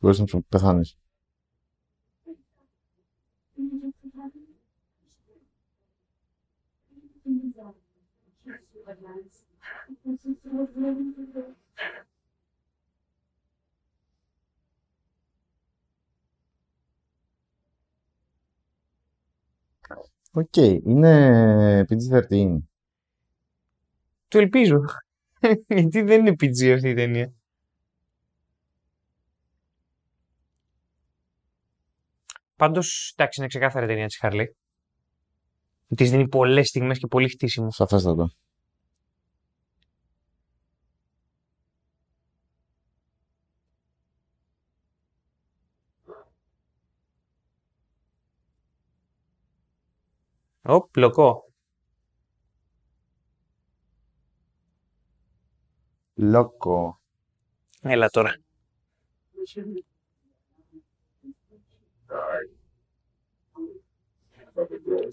Μπορείς να πεθάνεις. Οκ, είναι PG-13. Το ελπίζω. Γιατί δεν είναι PG αυτή η ταινία. Πάντως, εντάξει, είναι ξεκάθαρη η ταινία της Harley. Της δίνει πολλές στιγμές και πολύ χτίσιμο. Σαφέστατα. Ω, πλοκό. Λόκο. Έλα τώρα. die. But the girl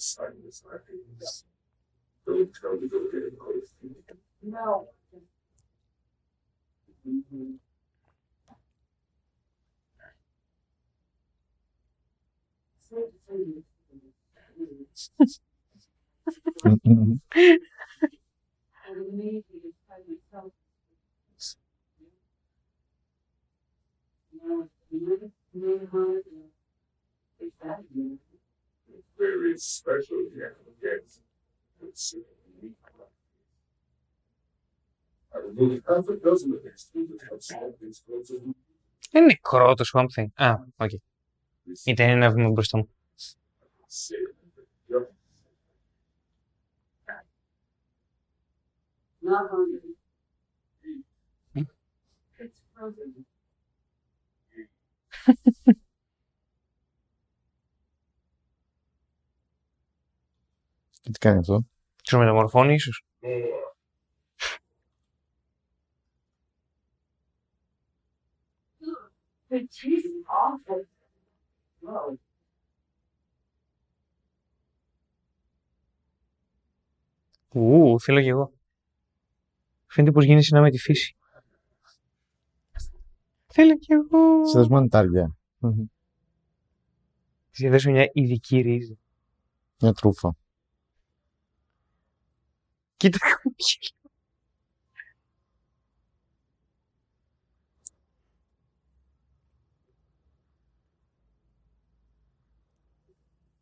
very special here. Yes. It's uh, unique. I remove half a dozen of these things that have small explosive Δεν είναι νεκρό το Swamp Thing. Α, οκ. Ήταν ένα βήμα μπροστά μου. Not hungry. It's frozen. Και τι κάνει αυτό; Του μεταμορφώνει, ίσως. The cheese is awful. Whoa. Ου, θέλω κι εγώ; Φαίνεται πως γίνει συνά με τη φύση. Θέλω κι εγώ. Σε δεσμόνι τάρια. Της διαδέσω μια ειδική ρίζα. Μια τρούφα. Κοίτα.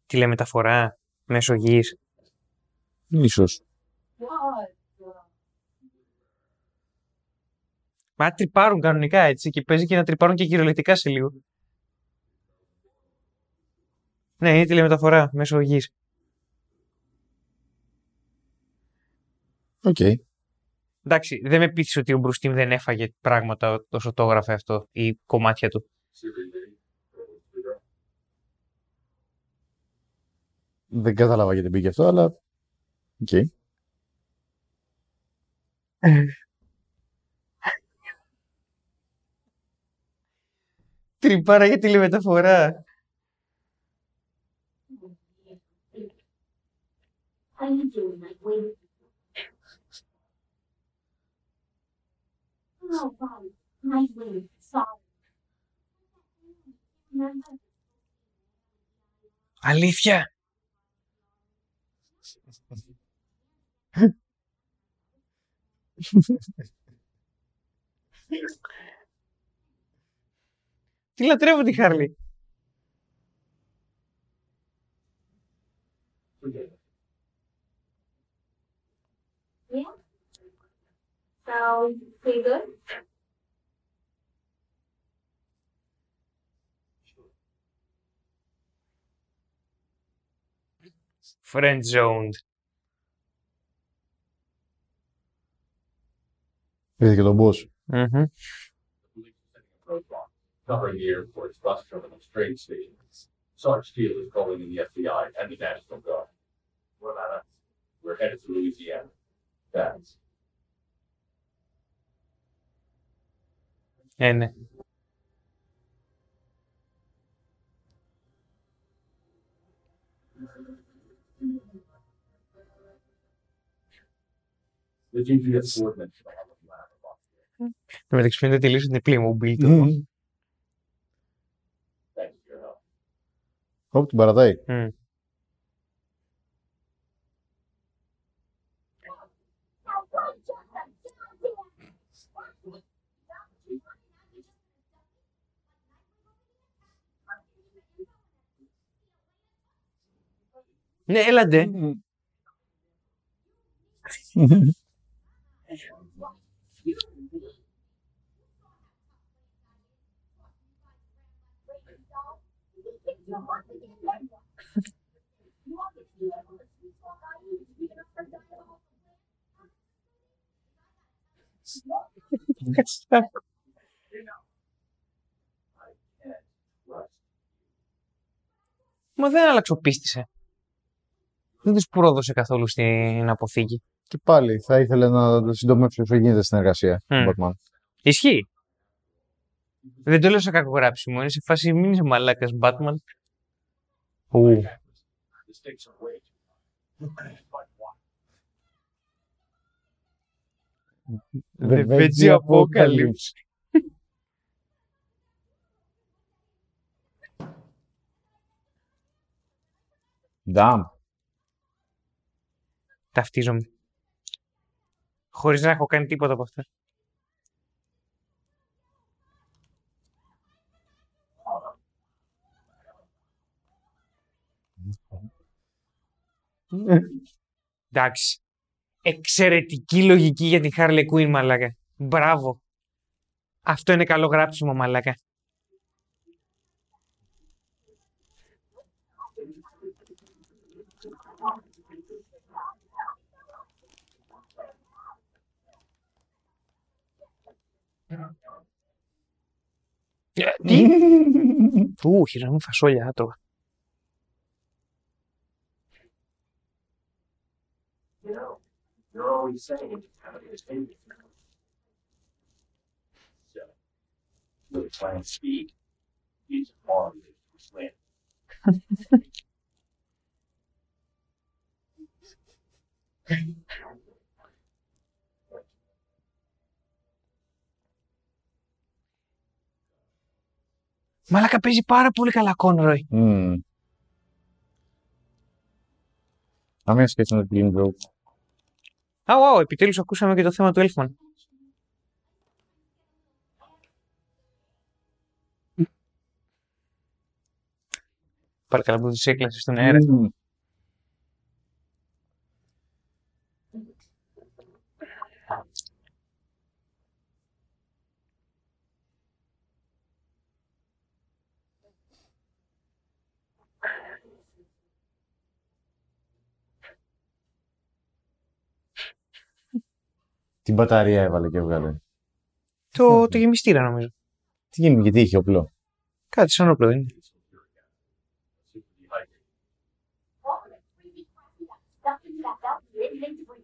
Τηλεμεταφορά μέσω γης. Ίσως. What? Μα τρυπάρουν κανονικά έτσι και παίζει και να τρυπάρουν και κυριολεκτικά σε λίγο. Ναι, είναι τηλεμεταφορά μέσω γης. Οκ. Εντάξει, δεν με πείθεις ότι ο Bruce Timm δεν έφαγε πράγματα όσο το έγραφε αυτό ή κομμάτια του. Δεν κατάλαβα γιατί μπήκε αυτό, αλλά. Οκ. Τρυπάρα για τηλεμεταφορά. How you doing? Like waiting. Oh, fine. Nice waiting. Sorry. Remember? Αλήθεια τη λατρεύω τη Χάρλι. Friend zoned. Είδε και τον boss. Mm-hmm. roadblock covering the airport's bus terminal's train stations. Sarge Steele is calling in the FBI and the National Guard. What about us? We're headed to Louisiana. That's Ε, ναι. the GPS coordinates. Το μεταξύ φαίνεται τελείως ότι είναι Playmobil το. Όπου την παρατάει. Μμ. Ναι, έλαντε. Μα δεν αλλαξοπίστησε. Δεν τους πρόδωσε καθόλου στην αποθήκη. Και πάλι θα ήθελε να συντομεύσει όσο γίνεται στην εργασία. Μμ. ο Batman. Ισχύει. Δεν το λέω σε κακογράψιμο. Είναι σε φάση μην είσαι μαλάκας Batman. Ου. This takes away. But why? The Veggie Apocalypse. Damn. Ταυτίζομαι. Χωρίς να έχω κάνει τίποτα από αυτά. Εντάξει. Εξαιρετική λογική για την Harley Quinn, μαλάκα. Μπράβο. Αυτό είναι καλό γράψιμο, μαλάκα. Ε, Τι; Ου, χειρά μου φασόλια άτρωγα. You know, you're always saying how it is hated. So, with plant speak, he's on the slant. Μαλάκα παίζει πάρα πολύ καλά Κόνροϊ. Μμμ. Άμεσα σχέση με την Green Grove. Αου, αου, επιτέλους ακούσαμε και το θέμα του Elfman. Παρακαλώ που τους έκλασες στον αέρα. Μμμ. Την μπαταρία έβαλε και έβγαλε. Το, το γεμιστήρα νομίζω. Τι γίνεται, γιατί είχε όπλο; Κάτι σαν όπλο δεν είναι. Stuff in that belt, written into bring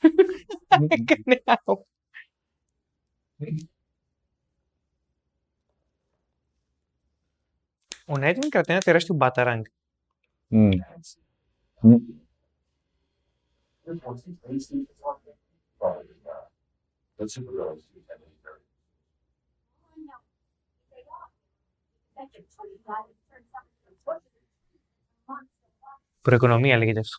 getting Έκανε αου. Ο Nightwing κρατάει ένα τεράστιο μπάταραγκ. Μμ. Μμ. This one's tasty. It's not probably not. But superheroes do tend to be very no. They are. That's your 25 and turn something from bushes. Monster. Προοικονομία λέγεται αυτό.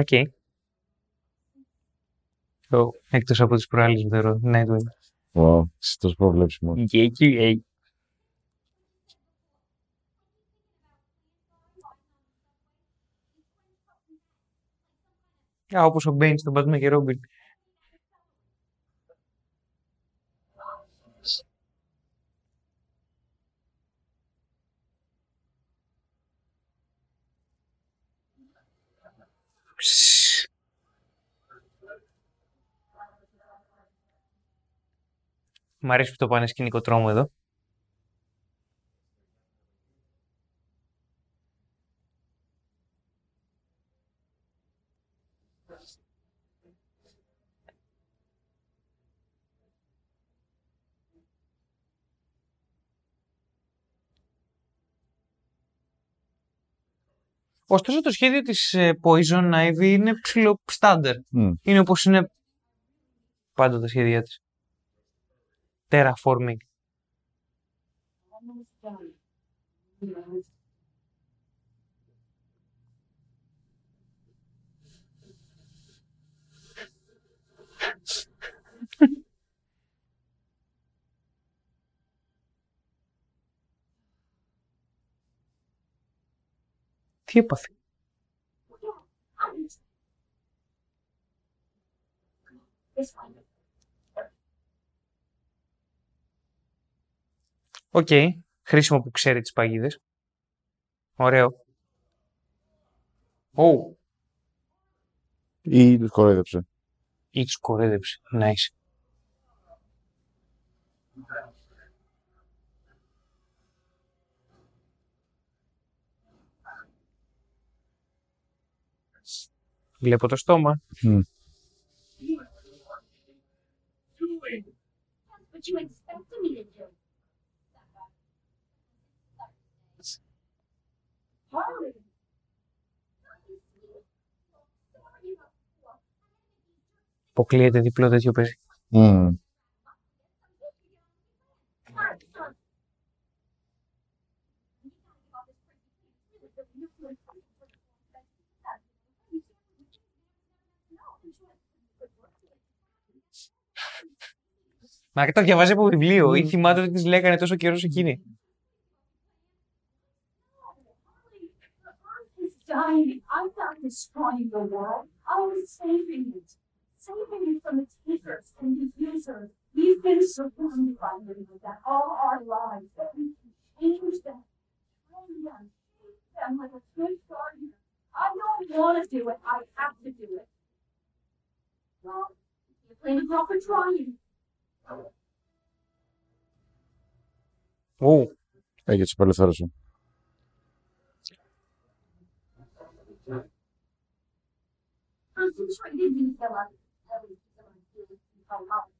Mouth. OK. Ο- Εκτός από τις προάλλες με το Nightwing. Wow, είσαι τόσο προβλέψιμος. Yeah, Α, όπως ο Μπέιν στον Batman και Robin. Μ' αρέσει που το πάνε σκηνικό τρόμο εδώ. Ωστόσο το σχέδιο της ε, Poison Ivy είναι ψηλό στάντερ. Μμ. Είναι όπως είναι πάντα τα σχέδια της. Terraforming. Τι έπαθε; This one. OK. Χρήσιμο που ξέρει τις παγίδες. Ωραίο. Ω, Ή τους κορόιδεψε. ή τους κορόιδεψε. Nice. Βλέπω το στόμα. That's what you expected me to do. Harley, Αποκλείεται διπλό τέτοιο παιδί. Μμ. Μα και τα διαβάζει από βιβλίο ή Μμ. θυμάται ότι τις λέγανε τόσο καιρό σε εκείνη. He's dying. I'm not destroying the world. I was saving it. Saving it from its takers and the users. We've been surrounded by them like that all our lives. But we can change them. Train them. Shape them like a good gardener. I don't want to do it. I have to do it. Well, you blame it for trying. Ου, Έχει τη απελευθέρωση. Concentrated in the love.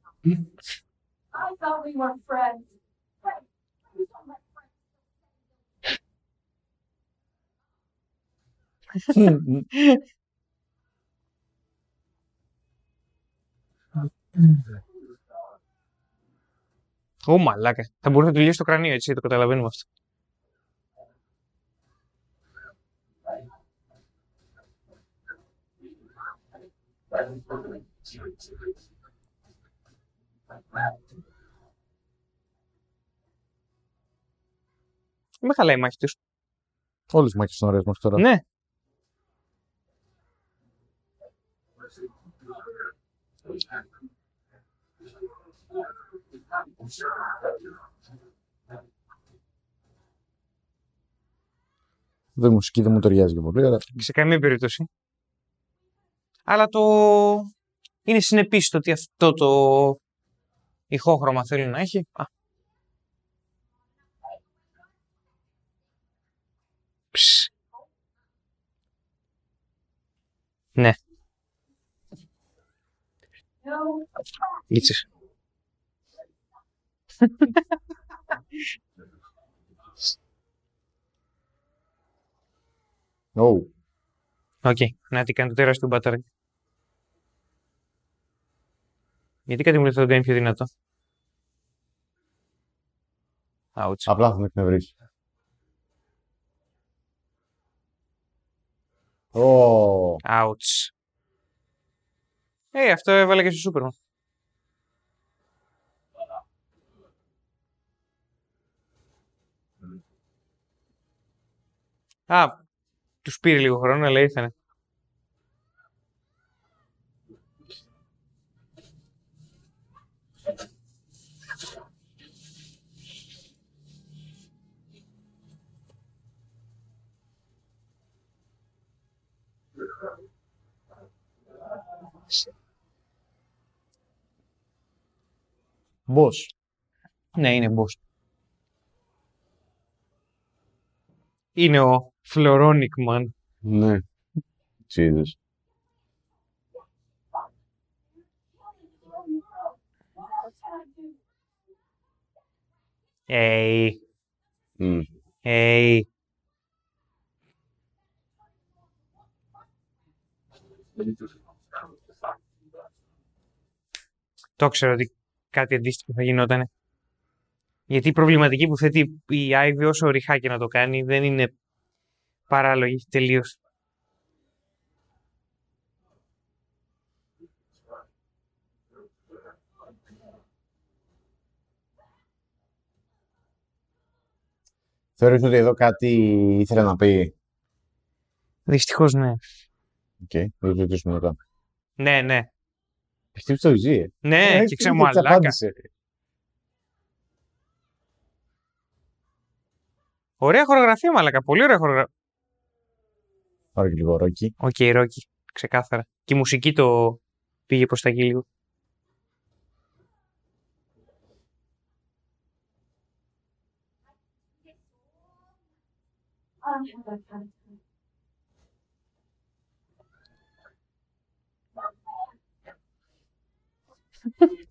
I thought we were friends. Friends. Please don't let friends Ω, μαλάκα. Θα μπορούσε να του λύσει το κρανίο, έτσι, το καταλαβαίνουμε αυτό. Με χαλάει η μάχη τους. Όλες τι μάχες είναι ωραίες μέχρι τώρα. Ναι. Δεν η μουσική δεν μου ταιριάζει και πολύ, αλλά σε καμία περίπτωση. Αλλά το είναι συνεπής το ότι αυτό το ηχόχρωμα θέλει να έχει. Α. Ψ. Ναι, No, λίτσες. Ω, Οκ, να τι κάνει το τεράστιο batarang. Γιατί κάτι μου λέει ότι θα το κάνει πιο δυνατό; Ouch. απλά θα τον εκνευρίσει. Ω, Ouch. Ε, αυτό έβαλε και στο Σούπερμαν. Α, τους πήρε λίγο χρόνο, αλλά ήρθανε. boss. Ναι, είναι boss. Είναι ο Floronic Man. Ναι. Jesus. Hey, Μμ. hey. Το ξέρω ότι κάτι αντίστοιχο θα γινόταν. Γιατί η προβληματική που θέτει η Ivy όσο ρηχά και να το κάνει δεν είναι παράλογη τελείως. Θεωρείς ότι εδώ κάτι ήθελε να πει; Δυστυχώς ναι. OK, okay, θα το συζητήσουμε μετά. Ναι, ναι. Χτύπησε το ζει, ε. Ναι, Ε, και τι ξέρω της μαλάκα. απάντησε. Ωραία χορογραφία, μαλάκα. Πολύ ωραία χορογραφία. Πάρε και λίγο Rocky. OK, Rocky. Ξεκάθαρα. Και η μουσική το πήγε προς τα εκεί λίγο.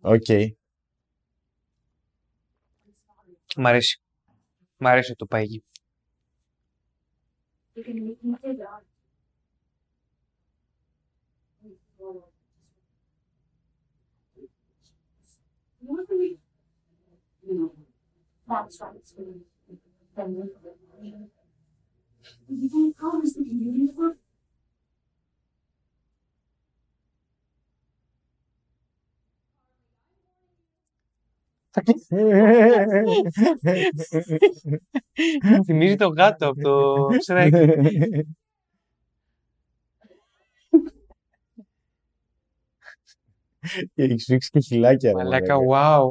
Οκ. Μ' αρέσει. Μ' αρέσει το πάει εκεί. You're gonna make me dig out. You want me? No. That's right, sweetie. Then you. You can't promise that you do this. Θυμίζει το γάτο από το Shrek. Και έχεις σφίξει και χιλάκια. ρε, Μαλάκα, μαλάκα. wow.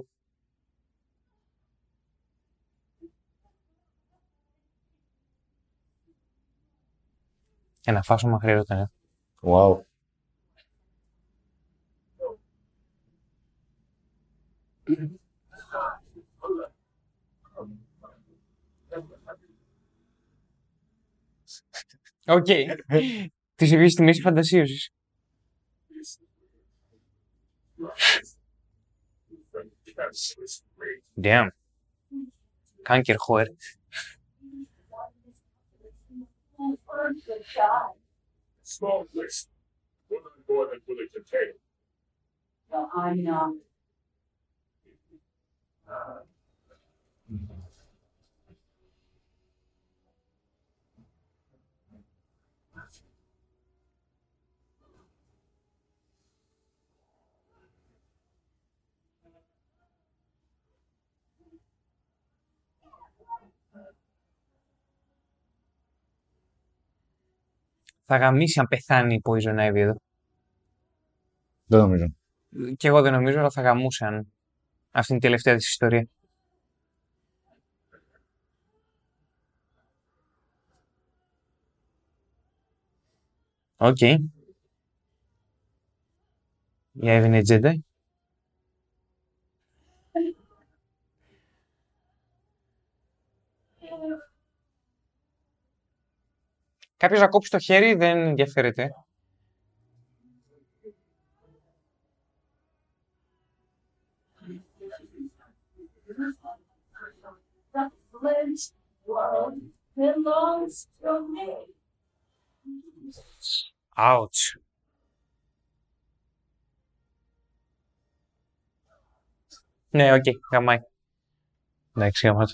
Ένα φάσμα χρειαζόταν. ε. Wow. Οκ. Τι ίδιε τιμέ ή φαντασίωσης. Damn. Κάνκερ Χόερ. Well, Θα γαμήσει αν πεθάνει η Poison Ivy εδώ. Δεν νομίζω. Κι εγώ δεν νομίζω, αλλά θα γαμούσε αν αυτή είναι η τελευταία της ιστορία. Οκ. Η Ivy είναι Jedi. Κάποιος να κόψει το χέρι δεν ενδιαφέρεται. The village world belongs to me. Ouch. Ναι, οκ, γαμάει. Εντάξει, γαμάτο.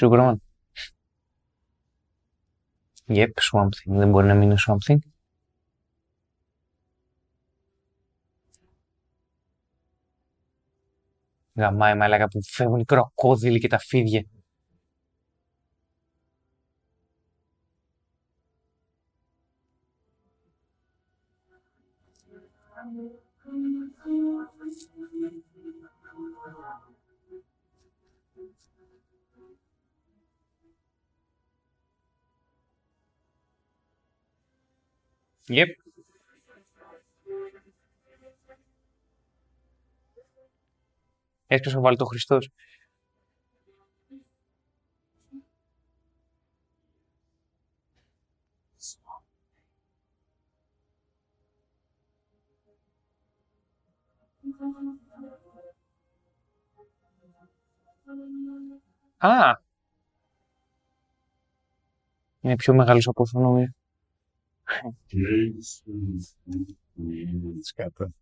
Superman. Yep, Swamp Thing. Δεν μπορεί να μείνει Swamp Thing. Γαμάει μαλάκα που φεύγουν οι κροκόδιλοι και τα φίδια. Yep. Έσπασε ο Βάλτο Χριστός. Α! Είναι πιο μεγάλος από όσο νόμιζα. Σκάτα.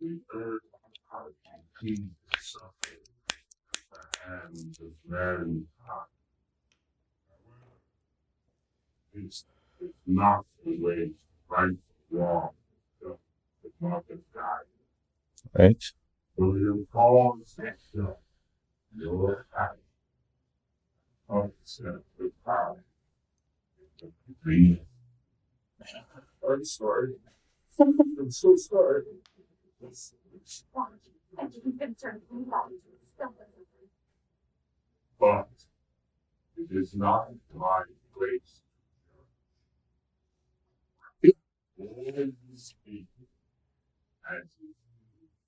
The earth how to keep something at the hands of mankind. It's, it's not the way to right or wrong. It's not the guide. Right. So you cause yourself your power. Concept of power. Already started. I'm so sorry. But it is not my place.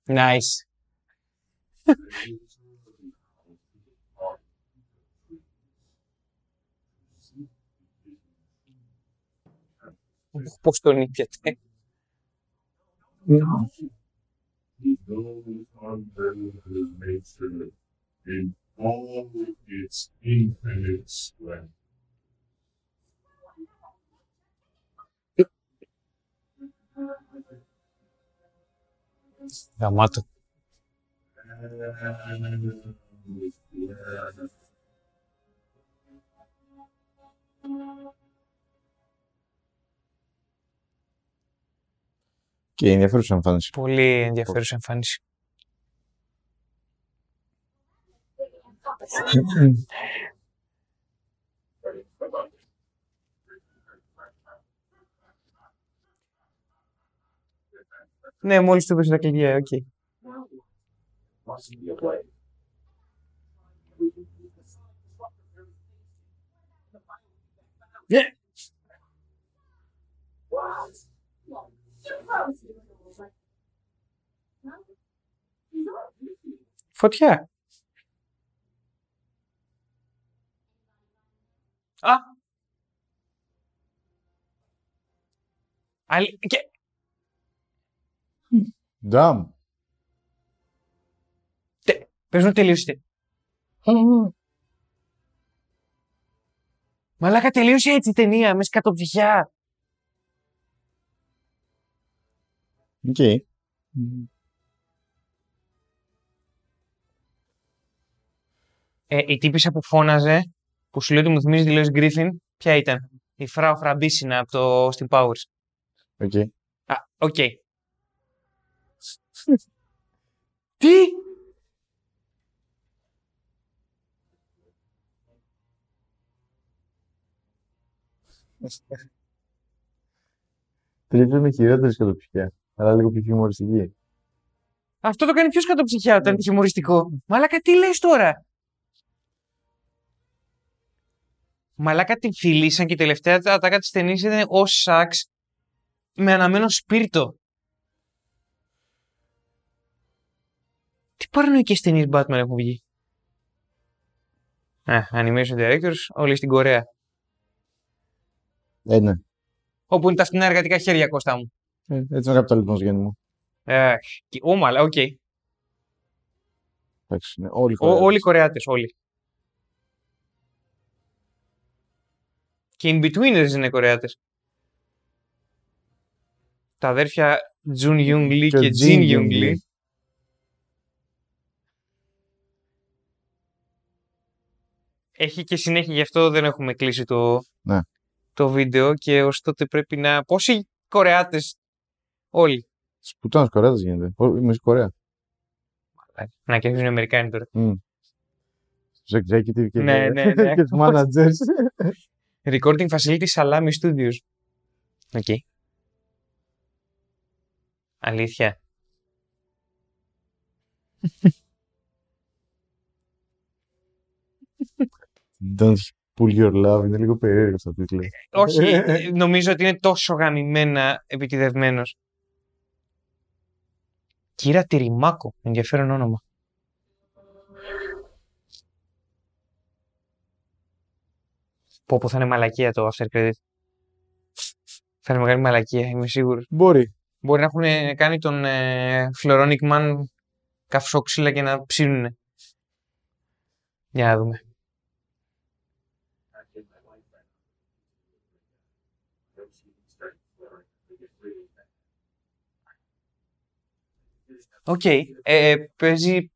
Nice. Πώς τον ήπιατε. He knows under Και ενδιαφέρουσα εμφάνιση. Πολύ ενδιαφέρουσα εμφάνιση. Ναι, μόλις του έπεσε τα κλειδιά, οκ. Must be a way. Φωτιά. Α! Αλ... Και... Ντάμ. Πες μου τελείωσε. Μαλάκα τελείωσε έτσι η ταινία, με σκατοψυχιά. Οκ. Ε, η τύπισσα που φώναζε, που σου λέει ότι μου θυμίζει τη Lois Griffin, ποια ήταν; Η Frau Farbissina από το Austin Powers. OK. Α, οκ. Τι! Τρίτη με χειρότερη σκατοψυχιά. Αλλά λίγο πιο χιουμοριστική. Αυτό το κάνει πιο σκατοψυχιά όταν είναι χιουμοριστικό. Μαλάκα, τι λες τώρα; Μαλάκα την φιλήσαν και η τελευταία ατάκα της ταινίας ήταν ο Σάξ με αναμμένο σπίρτο. Τι παρανοϊκές ταινίες Batman έχουν βγει. Α, animation directors, όλοι στην Κορέα. Ε, ναι. Όπου είναι τα φθηνά εργατικά χέρια, Κώστα μου. Ε, έτσι είναι ο καπιταλισμός Γιάννη μου. Ε, και- Ω, μαλά, οκ. Εντάξει, ναι. Όλοι οι Ο- Κορεάτες. Όλοι οι Κορεάτες, όλοι. Και in betweeners είναι Κορεάτες. Τα αδέρφια Τζουν Ιούγκ Λι Και και Τζιν Τζιν Ιούγκ Ιούγκ Λι. Λι. Έχει και συνέχεια, γι' αυτό δεν έχουμε κλείσει το, Ναι. το βίντεο και ως τότε πρέπει να... Πόσοι Κορεάτες όλοι. Σπουτάνος Κορέας γίνεται. Ω, Είμαι στην Κορέα. Να και αυτοί είναι Αμερικάνοι τώρα. Στους executive και, Ναι, ναι, ναι. και τους managers. Recording Facility Salami Studios. Οκ. Αλήθεια. Don't pull your love. Είναι λίγο περίεργος αυτός το τίτλο. Όχι, ε, νομίζω ότι είναι τόσο γαμημένα επιτιδευμένος. Κύρα Τυριμάκο, ενδιαφέρον όνομα. Πω πω θα είναι μαλακία το After Credit. Θα είναι μεγάλη μαλακία, είμαι σίγουρος. Μπορεί. Μπορεί να έχουν κάνει τον ε, Floronic Man καυσόξυλα και να ψήνουνε. Για να δούμε. Οκ. Ε, παίζει...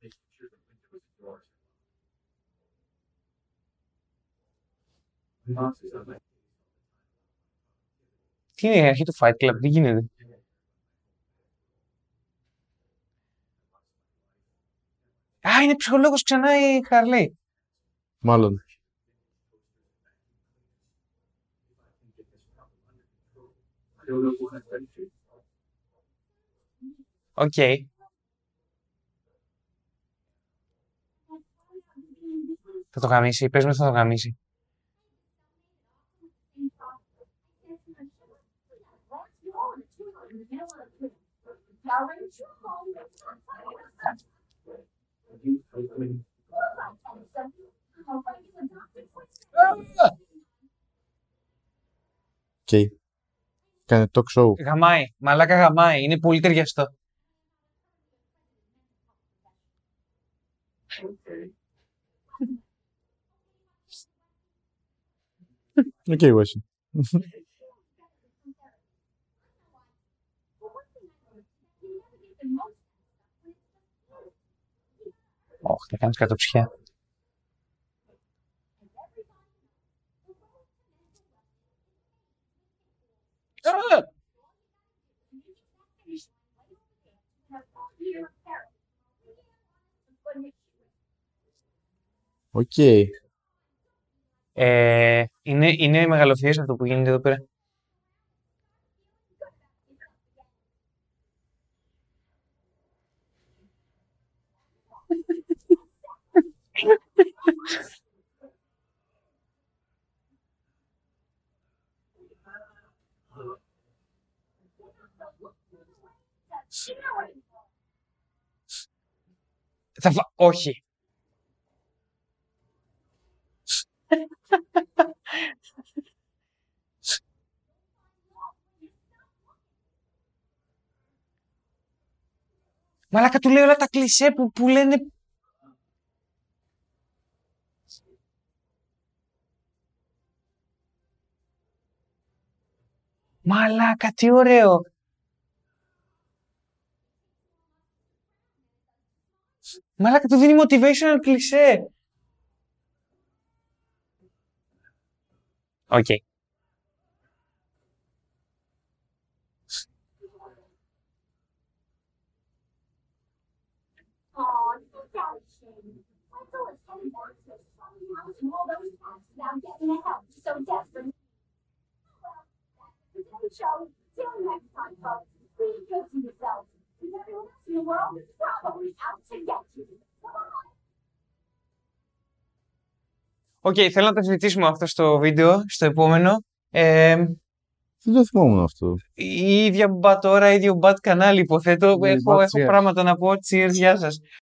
Τι είναι η αρχή του Fight Club, τι γίνεται; Α, είναι ψυχολόγος ξανά η Harley. Μάλλον. Οκ. Θα το γαμίσει, πες μου θα το γαμίσει. Οκ. Κάνει talk show. Γαμάει, μαλάκα γαμάει, είναι πολύ ταιριαστό. OK, Wesson. Όχι, θα κάνει σκατοψυχιά. Οκ. Ε, είναι, είναι μεγαλοφυές αυτό που γίνεται εδώ πέρα. Θα φα... Όχι. Μαλάκα του λέει όλα τα κλισέ που, που λένε Μαλάκα, τι ωραίο. Μαλάκα, του δίνει motivational κλισέ. Today's show. Till next time, folks. To yourselves. Because everyone else in the world is probably out to get you. OK, θέλω να το συζητήσουμε αυτό στο βίντεο, στο επόμενο. Ε, Δεν το θυμόμουν αυτό. η ίδια bat ώρα, ίδιο bat κανάλι, υποθέτω. Ναι, έχω, Bat έχω cheers. πράγματα να πω. Cheers, γεια σας.